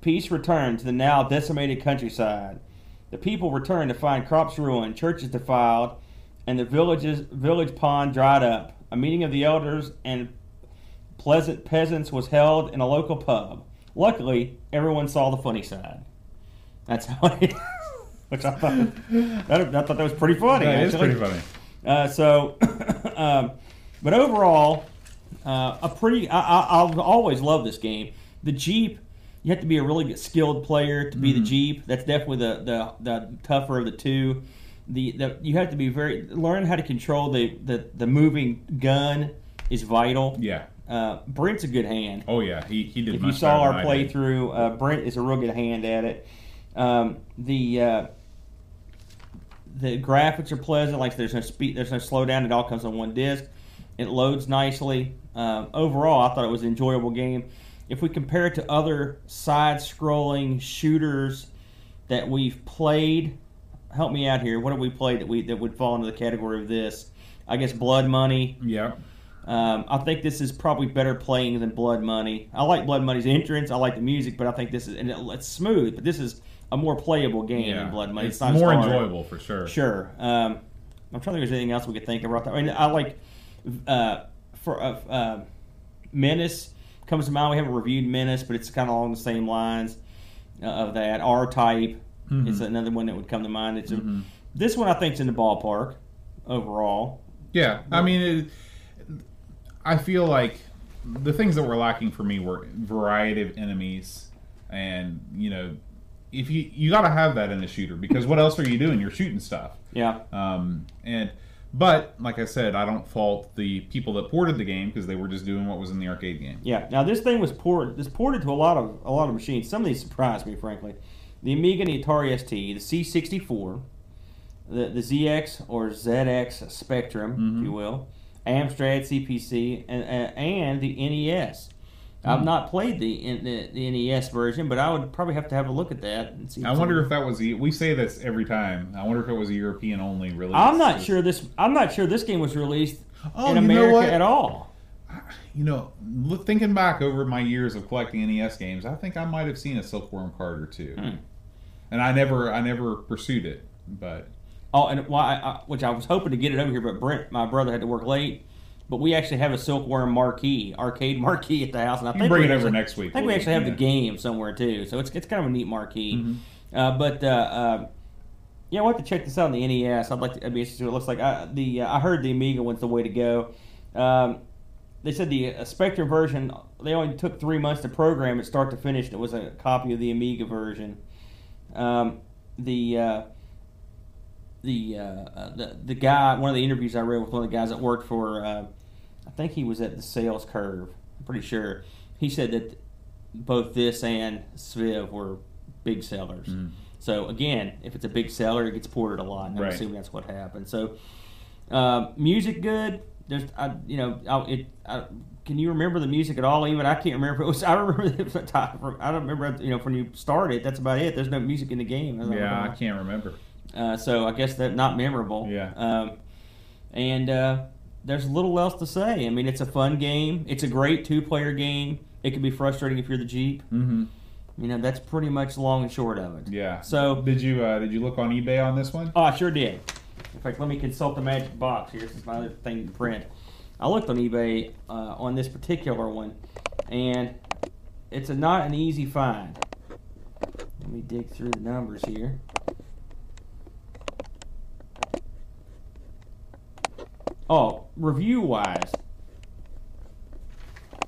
Peace returned to the now decimated countryside. The people returned to find crops ruined, churches defiled, and the villages village pond dried up. A meeting of the elders and pleasant peasants was held in a local pub. Luckily, everyone saw the funny side. That's how it. Which I thought, that, I thought that was pretty funny. That is actually. pretty funny. Uh, so, um, but overall, uh, a pretty. I, I, I'll always love this game. The Jeep, you have to be a really skilled player to be the Jeep. That's definitely the, the the tougher of the two. The, the you have to be very learn how to control the the, the moving gun is vital. Yeah. Uh, Brent's a good hand. Oh yeah. He he did. If you saw our than I did. playthrough, uh, Brent is a real good hand at it. Um, the uh, the graphics are pleasant. Like there's no speed, there's no slowdown. It all comes on one disc. It loads nicely. Um, overall, I thought it was an enjoyable game. If we compare it to other side-scrolling shooters that we've played, help me out here. What have we played that we that would fall into the category of this? I guess Blood Money. Yeah. Um, I think this is probably better playing than Blood Money. I like Blood Money's entrance. I like the music, but I think this is and it, it's smooth. But this is a more playable game Yeah. than Blood Money. It's, not more enjoyable for sure. Sure. Um, I'm trying to think if there's anything else we could think of. Right there. I mean, I like uh, for uh, uh, Menace comes to mind. We haven't reviewed Menace, but it's kind of along the same lines uh, of that. R Type Mm-hmm. is another one that would come to mind. It's a, this one I think's in the ballpark overall. Yeah, I mean, it, I feel like the things that were lacking for me were variety of enemies, and you know, if you you got to have that in a shooter because what else are you doing? You're shooting stuff. Yeah. Um, and but like I said, I don't fault the people that ported the game because they were just doing what was in the arcade game. Yeah. Now this thing was ported. This ported to a lot of a lot of machines. Some of these surprised me, frankly. The Amiga and the Atari ST, the C64, the the ZX or ZX Spectrum, if you will, Amstrad CPC, and uh, and the NES. I've not played the, the the NES version, but I would probably have to have a look at that and see. I wonder if that was the we say this every time. I wonder if it was a European only release. I'm not sure this. I'm not sure this game was released Oh, in America at all. you know, look, thinking back over my years of collecting NES games, I think I might have seen a Silkworm card or two, Hmm. and I never, I never pursued it. But Oh, and why? I, which I was hoping to get it over here, but Brent, my brother, had to work late. But we actually have a Silkworm marquee, arcade marquee at the house, and I think bring we it over actually- next week. I think we actually have the game somewhere too, so it's it's kind of a neat marquee. Mm-hmm. Uh, but uh, uh, yeah, I want to check this out on the NES. I'd like to. I'd be interested. What it looks like I, the uh, I heard the Amiga one's the way to go. Um, they said the uh, Spectrum version they only took three months to program it start to finish, and it was a copy of the Amiga version. Um, the uh, the, the the guy, one of the interviews I read with one of the guys that worked for, uh, I think he was at the Sales Curve. I'm pretty sure. He said that both this and Sviv were big sellers. So again, if it's a big seller, it gets ported a lot. And I'm Right. assuming that's what happened. So uh, music good. There's, I, you know, I, it. I, can you remember the music at all? Even I can't remember. It was. I remember. It was a time from, I don't remember. You know, when you started, that's about it. There's no music in the game. I Yeah. I can't remember. Uh, so I guess they're not memorable. Yeah. Um, and uh, there's little else to say. I mean, it's a fun game. It's a great two-player game. It can be frustrating if you're the Jeep. Mm-hmm. You know, that's pretty much long and short of it. Yeah. So- did you uh, did you look on eBay on this one? Oh, I sure did. In fact, let me consult the magic box here. This is my other thing to print. I looked on eBay uh, on this particular one, and it's a, not an easy find. Let me dig through the numbers here. Oh, review wise,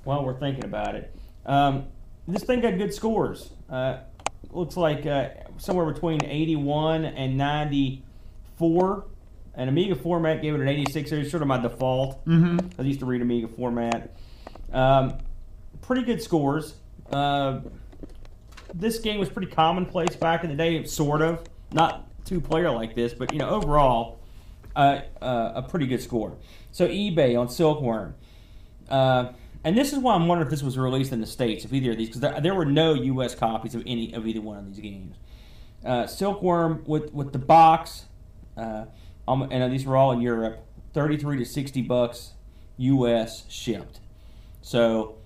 while we're thinking about it, um, this thing got good scores. Uh, looks like uh, somewhere between 81 and 94. And Amiga format gave it an 86. It's sort of my default. Mm-hmm. I used to read Amiga format. Um, pretty good scores. Uh, this game was pretty commonplace back in the day, sort of. Not two player like this, but you know, overall, uh, uh, a pretty good score. So eBay on Silkworm. Uh, and this is why I'm wondering if this was released in the states, if either of these, because there, there were no U.S. copies of any of either one of these games. Uh, Silkworm with with the box, uh, um, and these were all in Europe. Thirty-three to sixty bucks U.S. shipped. So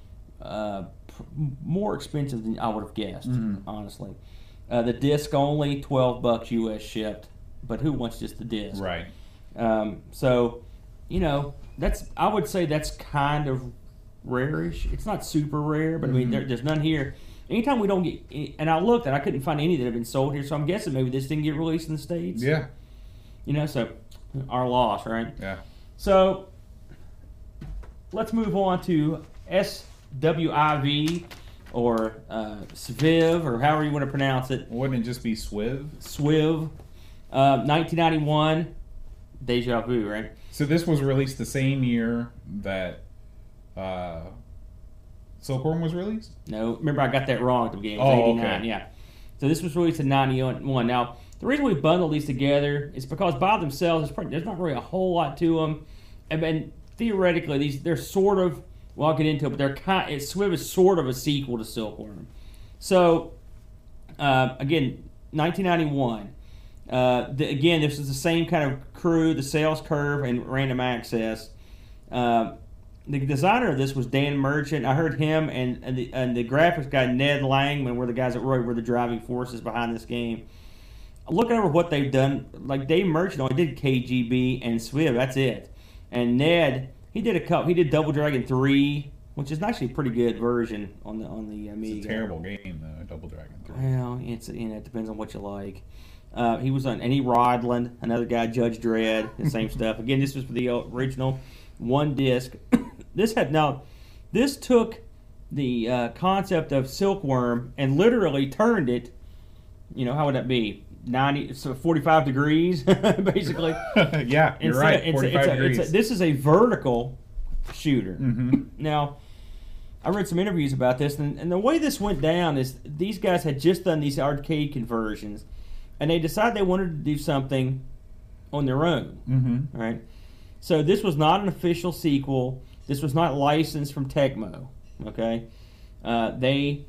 uh, pr- more expensive than I would have guessed, honestly. Uh, the disc only twelve bucks U.S. shipped, but who wants just the disc? Right. Um, so, you know, that's I would say that's kind of rareish. It's not super rare, but I mean, there, there's none here. Anytime we don't get, and I looked and I couldn't find any that have been sold here, so I'm guessing maybe this didn't get released in the states. Yeah. You know, so our loss, right? Yeah. So let's move on to SWIV or uh, SVIV or however you want to pronounce it. Wouldn't it just be Swiv? SWIV, uh, 1991, Deja Vu, right? So this was released the same year that uh, Silkworm was released. No, remember I got that wrong at the beginning. It was Oh, 89, okay. yeah. So this was released in 91. Now, the reason we bundle these together is because by themselves, there's, probably, there's not really a whole lot to them. And, and theoretically, these they're sort of, well, I'll get into it, but they're kind, it, Swiv is sort of a sequel to Silkworm. So, uh, again, 1991. Uh, the, again, this is the same kind of crew, the sales curve, and random access. Uh, the designer of this was Dan Merchant. I heard him and and the, and the graphics guy Ned Langman were the guys that were, were the driving forces behind this game. Looking over what they've done, like Dave Merchant only did KGB and Swiv. That's it. And Ned, he did a couple. He did Double Dragon three, which is actually a pretty good version on the on the Amiga. It's a terrible game though, Double Dragon 3. Well, it's you know it depends on what you like. Uh, he was on he Rodland, another guy, Judge Dredd, the same stuff. Again, this was for the original one disc. this had now, this took the uh, concept of Silkworm and literally turned it. You know how would that be? Ninety, so forty-five degrees, basically. yeah, you're Instead- right. it's a- 45 it's a- degrees. it's a- this is a vertical shooter. hmm Now, I read some interviews about this, and, and the way this went down is these guys had just done these arcade conversions, and they decided they wanted to do something on their own. hmm Right. So this was not an official sequel. This was not licensed from Tecmo. Okay. Uh, they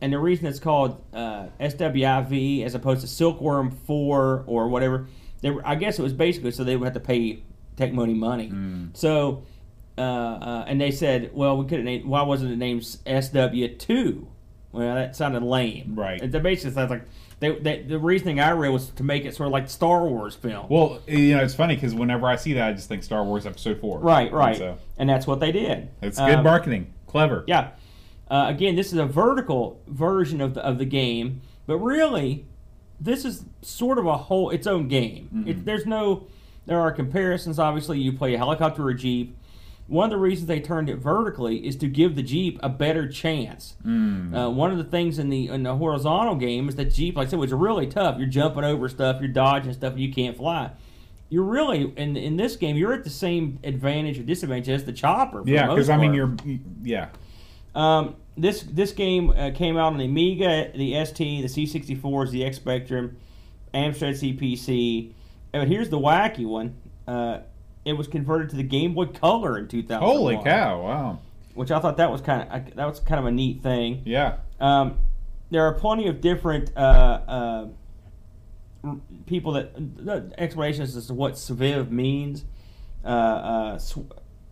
and the reason it's called uh, SWIV as opposed to Silkworm Four or whatever, they were, I guess it was basically so they would have to pay Tecmo money. So uh, uh, and they said, well, we couldn't. named. Why wasn't it named SW two? Well, that sounded lame. Right. It basically sounds like they, they, the reasoning I read was to make it sort of like the Star Wars film. Well, you know, it's funny because whenever I see that, I just think Star Wars Episode Four. right, And right, So and that's what they did. it's good Um, marketing, clever. Yeah. Uh, again, this is a vertical version of the of the game, but really, this is sort of a whole its own game. It, there's no, there are comparisons. Obviously, you play a helicopter or a jeep. One of the reasons they turned it vertically is to give the jeep a better chance. Uh, one of the things in the in the horizontal game is that jeep, like I said, was really tough. You're jumping over stuff, you're dodging stuff, you can't fly. You're really in in this game. You're at the same advantage or disadvantage as the chopper. for Yeah, because I mean, you're yeah. Um, this this game uh, came out on the Amiga, the ST, the C64s, the X Spectrum, Amstrad CPC. But here's the wacky one. Uh, it was converted to the Game Boy Color in 2000. Holy cow! Wow. Which I thought that was kind of that was kind of a neat thing. Yeah. Um, there are plenty of different uh, uh, people that uh, explanations as to what Sviv means. Uh, uh, sw-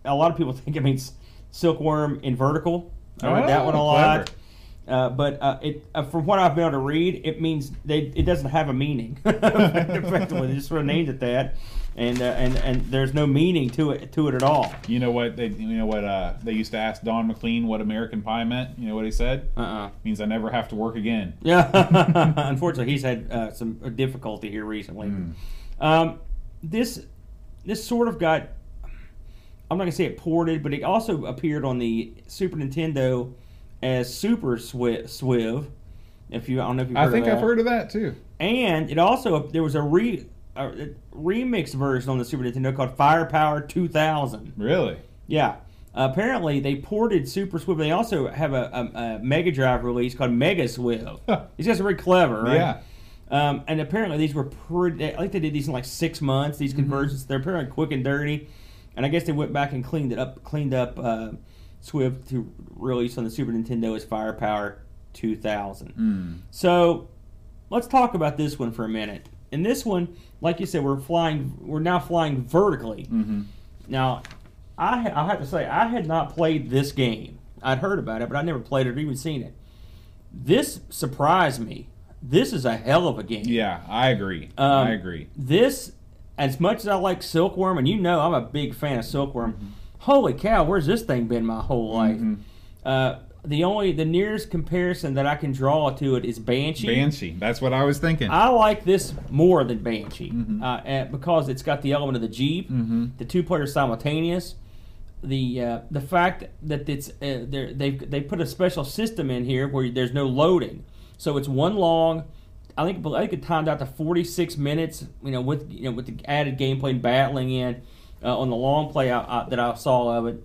a lot of people think it means silkworm in vertical. I read that Oh, one a clever. lot. Uh, but uh, it, uh, from what I've been able to read, it means they it doesn't have a meaning. Effectively, they just sort of named it that, and uh, and and there's no meaning to it to it at all. You know what they you know what uh, they used to ask Don McLean what American Pie meant. You know what he said? Uh-uh. Means I never have to work again. Yeah, unfortunately, he's had uh, some difficulty here recently. Um, this this sort of got. I'm not gonna say it ported, but it also appeared on the Super Nintendo as Super Swi- Swiv. If you, I don't know if you. I think I've heard of that too. And it also there was a re a, remix version on the Super Nintendo called Firepower 2000. Really? Yeah. apparently, they ported Super Swiv. They also have a, a, a Mega Drive release called Mega Swiv. These guys are very clever, right? Yeah. Um, and apparently, these were pretty. I think they did these in like six months. These Mm-hmm. conversions, they're apparently quick and dirty. And I guess they went back and cleaned it up. Cleaned up uh, Swiv to release on the Super Nintendo as Firepower 2000. Mm. So let's talk about this one for a minute. In this one, like you said, we're flying. We're now flying vertically. Mm-hmm. Now, I I have to say I had not played this game. I'd heard about it, but I never played it or even seen it. This surprised me. This is a hell of a game. Yeah, I agree. Um, I agree. This, as much as I like Silkworm, and you know I'm a big fan of Silkworm. Mm-hmm. Holy cow, where's this thing been my whole life? Mhm. Uh, the only the nearest comparison that I can draw to it is Banshee. Banshee. That's what I was thinking. I like this more than Banshee Mhm. uh, because it's got the element of the Jeep, Mhm. the two players simultaneous, the uh, the fact that it's uh, they they put a special system in here where there's no loading, so it's one long. I think I think it timed out to 46 minutes. You know, with you know with the added gameplay and battling in uh, on the long play I, I, that I saw of it.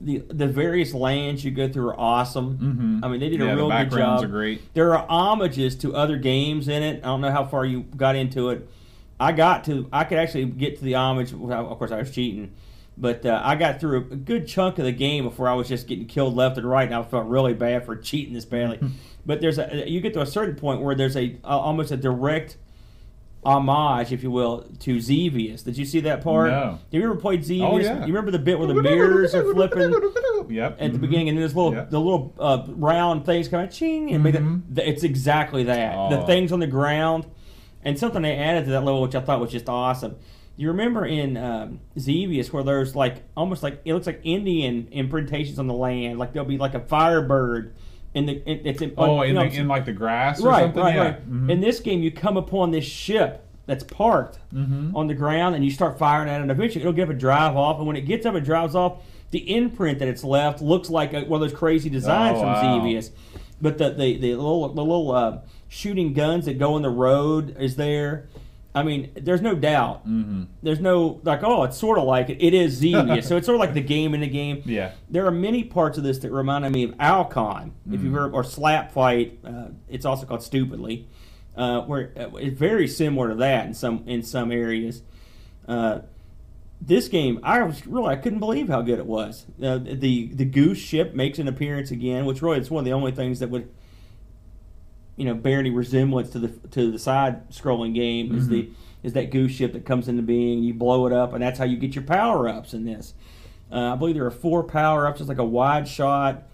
The the various lands you go through are awesome. Mhm. I mean, they did Yeah, a real good job. are great. There are homages to other games in it. I don't know how far you got into it. I got to. I could actually get to the homage. Of course, I was cheating, but uh, I got through a good chunk of the game before I was just getting killed left and right, and I felt really bad for cheating this badly. but there's a. You get to a certain point where there's a almost a direct homage, if you will, to Xevious. Did you see that part? No. Have you ever played Xevious? Oh, yeah. You remember the bit where the mirrors are flipping? Yep. at the mhm. beginning, and then there's little Yep. the little uh, round things coming ching, and make the- the, it's exactly that. The Oh. things on the ground, and something they added to that level, which I thought was just awesome. You remember in um, Xevious where there's like almost like it looks like Indian imprintations on the land, like there'll be like a firebird in the it, it's in, Oh, in, know, the, in like the grass or right, something. right, yeah. right. Mhm. In this game, you come upon this ship that's parked Mhm. on the ground, and you start firing at it. And eventually, it'll give a drive off, and when it gets up and drives off, the imprint that it's left looks like a, one of those crazy designs Oh, from wow. Xevious. But the the, the little the little uh, shooting guns that go on the road is there. I mean, there's no doubt. Mhm. There's no like, oh, it's sort of like it. Is Xevious, so it's sort of like the game in the game. Yeah. There are many parts of this that reminded me of Alcon, if you've heard, or Slap Fight. Uh, it's also called Stupidly, uh, where uh, it's very similar to that in some in some areas. Uh, this game, I was really I couldn't believe how good it was. Uh, the the goose ship makes an appearance again, which really it's one of the only things that would, you know, bear any resemblance to the to the side scrolling game is the is that goose ship that comes into being. You blow it up, and that's how you get your power ups in this. Uh, I believe there are four power ups. It's like a wide shot,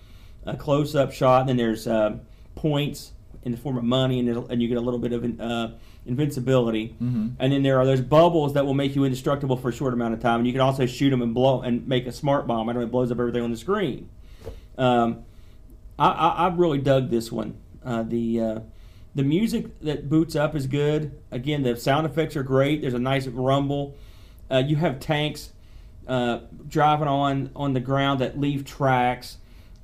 a close up shot, and then there's uh, points in the form of money, and, and you get a little bit of uh, invincibility. Mm-hmm. And then there are those bubbles that will make you indestructible for a short amount of time. And you can also shoot them and blow and make a smart bomb. I know it blows up everything on the screen. Um, I, I, I really dug this one. Uh, the uh, the music that boots up is good. Again, the sound effects are great. There's a nice rumble. Uh, you have tanks uh, driving on on the ground that leave tracks.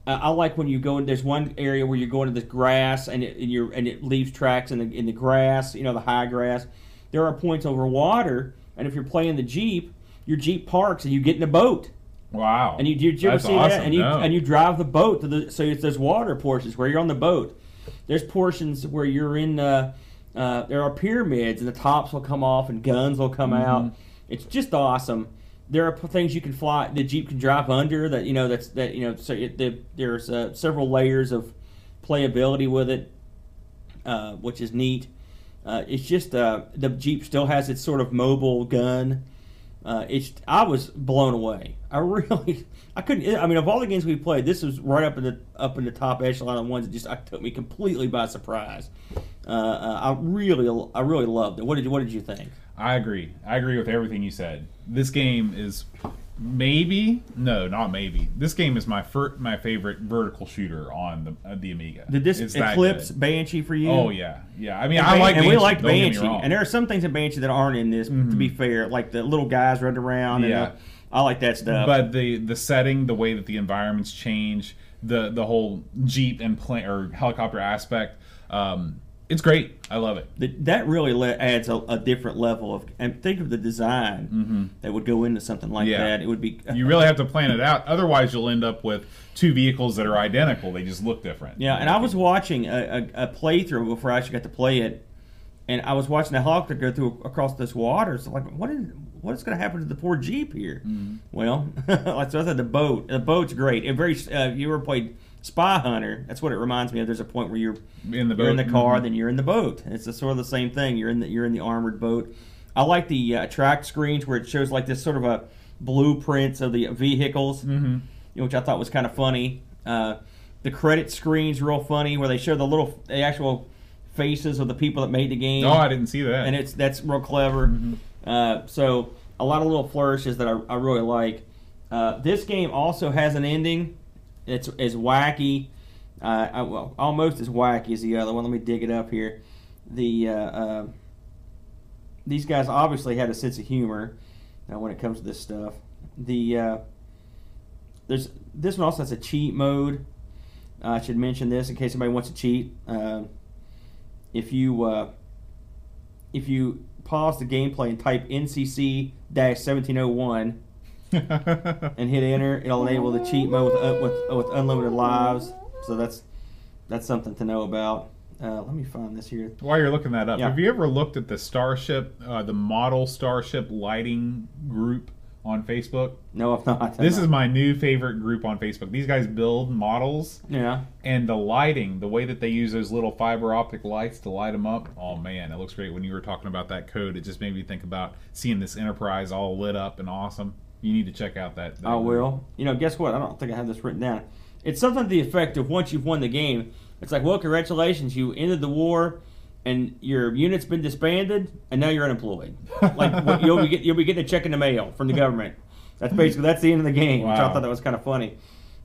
Uh, I like when you go in. There's one area where you go into the grass and it, and, you're, and it leaves tracks in the in the grass. You know the high grass. There are points over water, and if you're playing the jeep, your jeep parks and you get in a boat. Wow. And you did you ever That's see awesome. that? And you No. and you drive the boat to the so it's there's water portions where you're on the boat. There's portions where you're in. Uh, uh, there are pyramids and the tops will come off and guns will come Mm-hmm. out. It's just awesome. There are things you can fly. The jeep can drive under that. You know that's that. You know so it, the, there's uh, several layers of playability with it, uh, which is neat. Uh, it's just uh, the jeep still has its sort of mobile gun. Uh, it's I was blown away. I really I couldn't. I mean, of all the games we played, this was right up in the up in the top echelon of ones that just I took me completely by surprise. Uh, uh, I really I really loved it. What did you What did you think? I agree. I agree with everything you said. This game is maybe no, not maybe. This game is my fir- my favorite vertical shooter on the uh, the Amiga. Did this It's eclipse. Banshee for you? Oh yeah, yeah. I mean, And, I Ban- like and Banshee, we liked don't get me Banshee. Mm-hmm. and there are some things in Banshee that aren't in this. To be fair, like the little guys running around. And, Yeah. uh, I like that stuff. but the the setting, the way that the environments change, the the whole jeep and plane or helicopter aspect, um, it's great. I love it. That that really le- adds a, a different level of and think of the design that would go into something like Mm-hmm. Yeah. that. It would be You really have to plan it out. Otherwise, you'll end up with two vehicles that are identical. They just look different. yeah. And I was watching a, a, a playthrough before I actually got to play it, and I was watching the helicopter go through across this water. So like, what is what is going to happen to the poor jeep here? Mm-hmm. Well, like so I said, the boat. The boat's great. It very. Uh, you ever played Spy Hunter? That's what it reminds me of. There's a point where you're in the boat. you're in the car, Mhm. then you're in the boat. It's a, sort of the same thing. You're in the you're in the armored boat. I like the uh, track screens where it shows like this sort of a blueprints of the vehicles, Mhm. you know, which I thought was kind of funny. Uh, the credit screens real funny where they show the little the actual faces of the people that made the game, Oh, I didn't see that. and it's that's real clever. Uh, so a lot of little flourishes that I, I really like. Uh, this game also has an ending. It's as wacky, uh, well, almost as wacky as the other one. Let me dig it up here. The uh, uh, these guys obviously had a sense of humor uh, when it comes to this stuff. The uh, there's this one also has a cheat mode. I should mention this in case anybody wants to cheat. Uh, if you if you pause the gameplay and type NCC 1701 and hit enter, it'll enable the cheat mode with, uh, with, with unlimited lives. So that's that's something to know about. Uh, let me find this here. While you're looking that up, Yeah. have you ever looked at the Starship, uh, the model Starship lighting group on Facebook? No, I've not. This is my new favorite group on Facebook. These guys build models, yeah. and the lighting, the way that they use those little fiber optic lights to light them up. Oh man, it looks great. When you were talking about that code, it just made me think about seeing this Enterprise all lit up and awesome. You need to check out that. that I will. You know, guess what? I don't think I have this written down. It's something to the effect of once you've won the game, it's like, well, congratulations, you ended the war, and your unit's been disbanded, and now you're unemployed. like what- you'll be get, you'll be getting a check in the mail from the government. That's basically that's the end of the game. Which I thought that was kind of funny.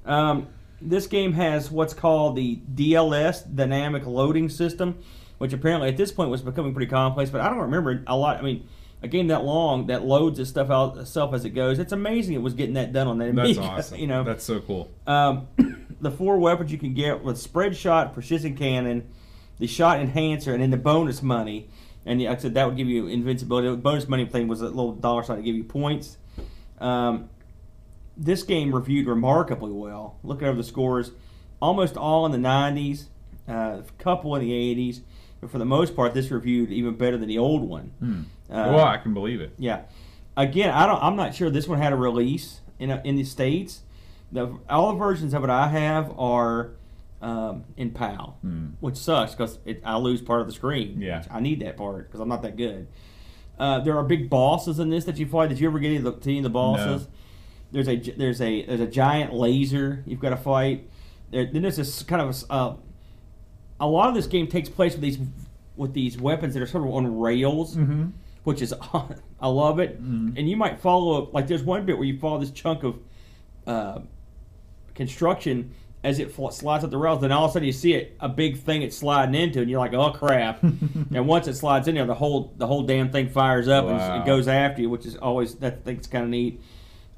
Um, this game has what's called the DLS dynamic loading system, which apparently at this point was becoming pretty commonplace. But I don't remember a lot. I mean, a game that long that loads its stuff out itself as it goes. It's amazing it was getting that done on that. That's Amiga, awesome. You know, that's so cool. um, the four weapons you can get with spread shot, precision cannon, the shot enhancer, and then the bonus money. And like I said that would give you invincibility. The bonus money thing was a little dollar sign to give you points. Um, this game reviewed remarkably well. Looking over the scores, almost all in the 90s, uh, a couple in the 80s, but for the most part, this reviewed even better than the old one. Uh, well, I can believe it. yeah. Again, I don't. I'm not sure this one had a release in in the states. The all the versions of it I have are um, in PAL, which sucks because I lose part of the screen. Yeah. I need that part because I'm not that good. Uh, there are big bosses in this that you fight. Did you ever get any of the, to any of the bosses? No. There's a there's a there's a giant laser you've got to fight. There, then there's this kind of a, uh, a lot of this game takes place with these with these weapons that are sort of on rails, Mm-hmm. Which is I love it. And you might follow up like there's one bit where you follow this chunk of uh, construction as it fl- slides up the rails. Then all of a sudden you see it a big thing it's sliding into, and you're like, oh crap! and once it slides in there, the whole the whole damn thing fires up and it goes after you, which is always that thing's kind of neat.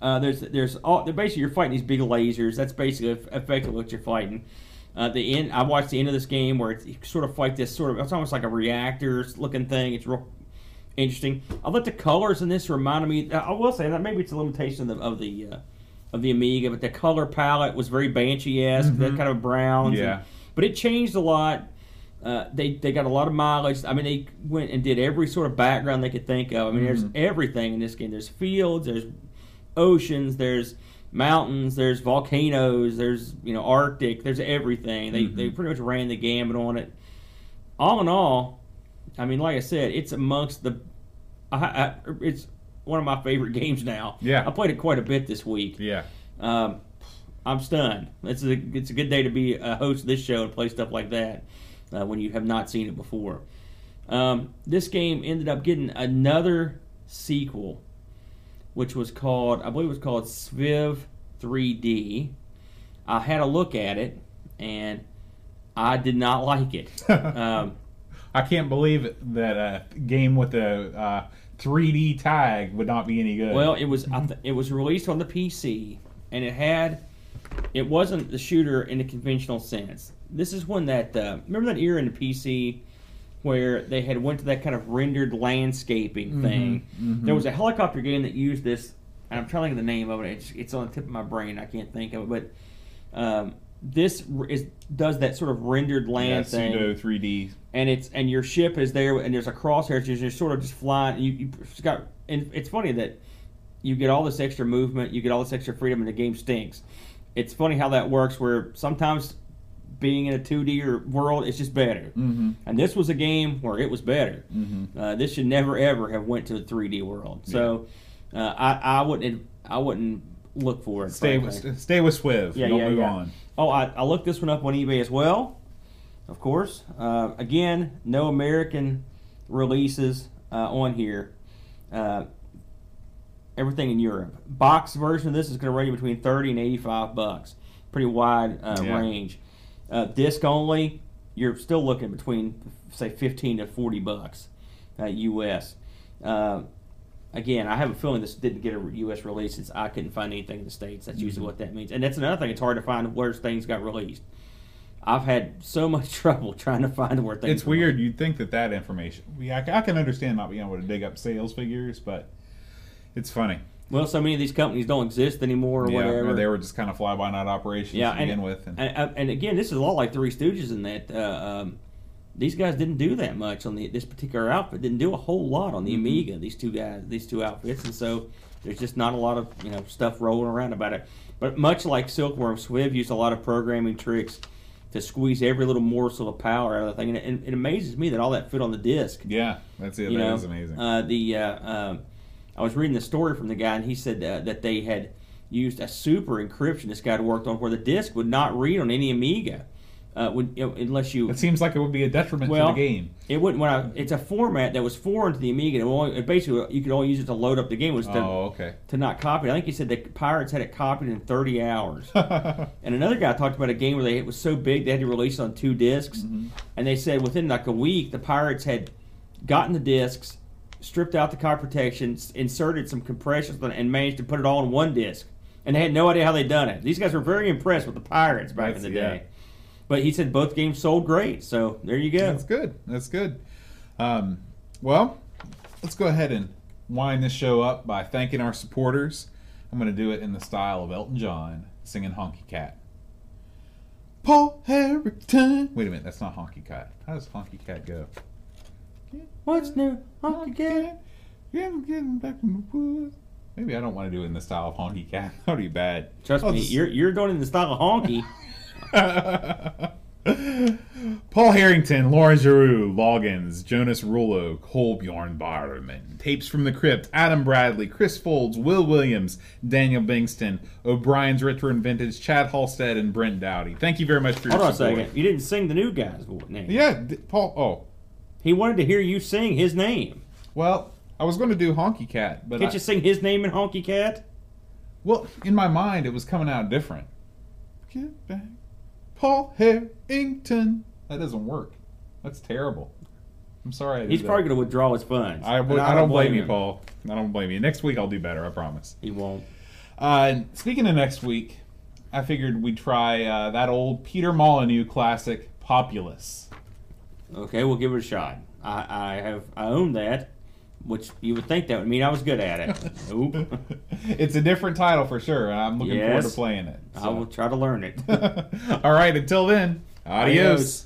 Uh, there's there's all they're basically you're fighting these big lasers. That's basically effectively what you're fighting. Uh, the end. I watched the end of this game where it's, you sort of fight this sort of. It's almost like a reactor looking thing. It's real interesting. I thought the colors in this reminded me. I will say that maybe it's a limitation of the of the, uh, of the Amiga, but the color palette was very Banshee esque. That kind of browns. Yeah. and- but it changed a lot. Uh, they they got a lot of mileage. I mean, they went and did every sort of background they could think of. I mean, there's everything in this game. There's fields. There's oceans. There's mountains. There's volcanoes. There's you know Arctic. There's everything. They they pretty much ran the gamut on it. All in all, I mean, like I said, it's amongst the. I, I, it's one of my favorite games now. Yeah. I played it quite a bit this week. Yeah. Um, I'm stunned. It's a it's a good day to be a host of this show and play stuff like that uh, when you have not seen it before. Um, this game ended up getting another sequel, which was called I believe it was called Sviv 3D. I had a look at it and I did not like it. um, I can't believe that a game with a uh, 3D tag would not be any good. Well, it was I th- it was released on the PC, and it had it wasn't the shooter in the conventional sense. This is one that uh, remember that era in the PC where they had went to that kind of rendered landscaping thing. There was a helicopter game that used this, and I'm trying to think of the name of it. It's, it's on the tip of my brain. I can't think of it, but um, this is does that sort of rendered yeah, land thing pseudo 3D. and it's and your ship is there and there's a crosshair so you're just sort of just flying you, you it's got and it's funny that you get all this extra movement you get all this extra freedom and the game stinks it's funny how that works where sometimes being in a 2d or world is just better Mm-hmm. and this was a game where it was better Mm-hmm. uh, this should never ever have went to a 3d world so uh, I, I wouldn't i wouldn't look for it Stay frankly. with stay with Swiv. Yeah, Don't yeah, move yeah. on. Oh, I, I looked this one up on eBay as well, of course. Uh, again, no American releases uh, on here. Uh, everything in Europe. Box version of this is going to you between thirty and eighty-five bucks. Pretty wide uh, Yeah. range. Uh, disc only, you're still looking between say fifteen to forty bucks, uh, US. Uh, again, I have a feeling this didn't get a U.S. release since I couldn't find anything in the states. That's Mm-hmm. usually what that means, and that's another thing. It's hard to find where things got released. I've had so much trouble trying to find where things. It's weird. You'd think that that information. Yeah, I, I can understand not being able to dig up sales figures, but it's funny. Well, so many of these companies don't exist anymore, or yeah, whatever. they were just kind of fly by night operations yeah, to and, begin with. And, and, and again, this is a lot like Three Stooges in that uh, um, these guys didn't do that much on the this particular outfit. Didn't do a whole lot on the Mm-hmm. Amiga. These two guys, these two outfits, and so there's just not a lot of you know stuff rolling around about it. But much like Silkworm, Swiv used a lot of programming tricks to squeeze every little morsel of power out of the thing, and it, it amazes me that all that fit on the disc. yeah, that's it. You That know, is amazing. Uh, the uh, um I was reading the story from the guy, and he said uh, that they had used a super encryption this guy had worked on, where the disk would not read on any Amiga, uh, would, you know, unless you. it seems like it would be a detriment well, to the game. It wouldn't. When I, it's a format that was foreign to the Amiga, and it only, it basically you could only use it to load up the game. Was to, Oh, okay. to not copy. it. I think you said the pirates had it copied in 30 hours. and another guy talked about a game where they, it was so big they had to release it on two disks And they said within like a week, the pirates had gotten the discs, stripped out the copy protection, inserted some compressions, and managed to put it all in one disc. And they had no idea how they'd done it. These guys were very impressed with the pirates back in the yeah. day. But he said both games sold great, so there you go. That's good. That's good. Um, well, let's go ahead and wind this show up by thanking our supporters. I'm going to do it in the style of Elton John singing Honky Cat. Paul Harrington. Wait a minute, that's not Honky Cat. How does Honky Cat go? What's new? Honky Cat? Yeah, I'm getting back in the woods. Maybe I don't want to do it in the style of Honky Cat. That would be bad. Trust I'll me, just- you're you're doing it in the style of honky. Paul Harrington, Laura Giroux, Loggins, Jonas Rulo, Kolbjorn Barman, Tapes from the Crypt, Adam Bradley, Chris Folds, Will Williams, Daniel Bingston, O'Brien's Retro and Vintage, Chad Halstead, and Brent Dowdy. Thank you very much for your Hold on a second. You didn't sing the new guy's name. Yeah, d- Paul. Oh, He wanted to hear you sing his name. well, I was going to do Honky Cat, but Can't I- you sing his name in Honky Cat? well, in my mind, it was coming out different. Get back, Paul Harrington. That doesn't work. That's terrible. I'm sorry. He's probably going to withdraw his funds. I, And would- I don't blame you. Paul. I don't blame you. Next week I'll do better. I promise. He won't. Uh, speaking of next week, I figured we'd try uh, that old Peter Molyneux classic, Populous. Okay, we'll give it a shot. I, I have I own that, which you would think that would mean I was good at it. nope. it's a different title for sure, I'm looking forward to playing it. I will try to learn it. All right, until then, adios. Adios.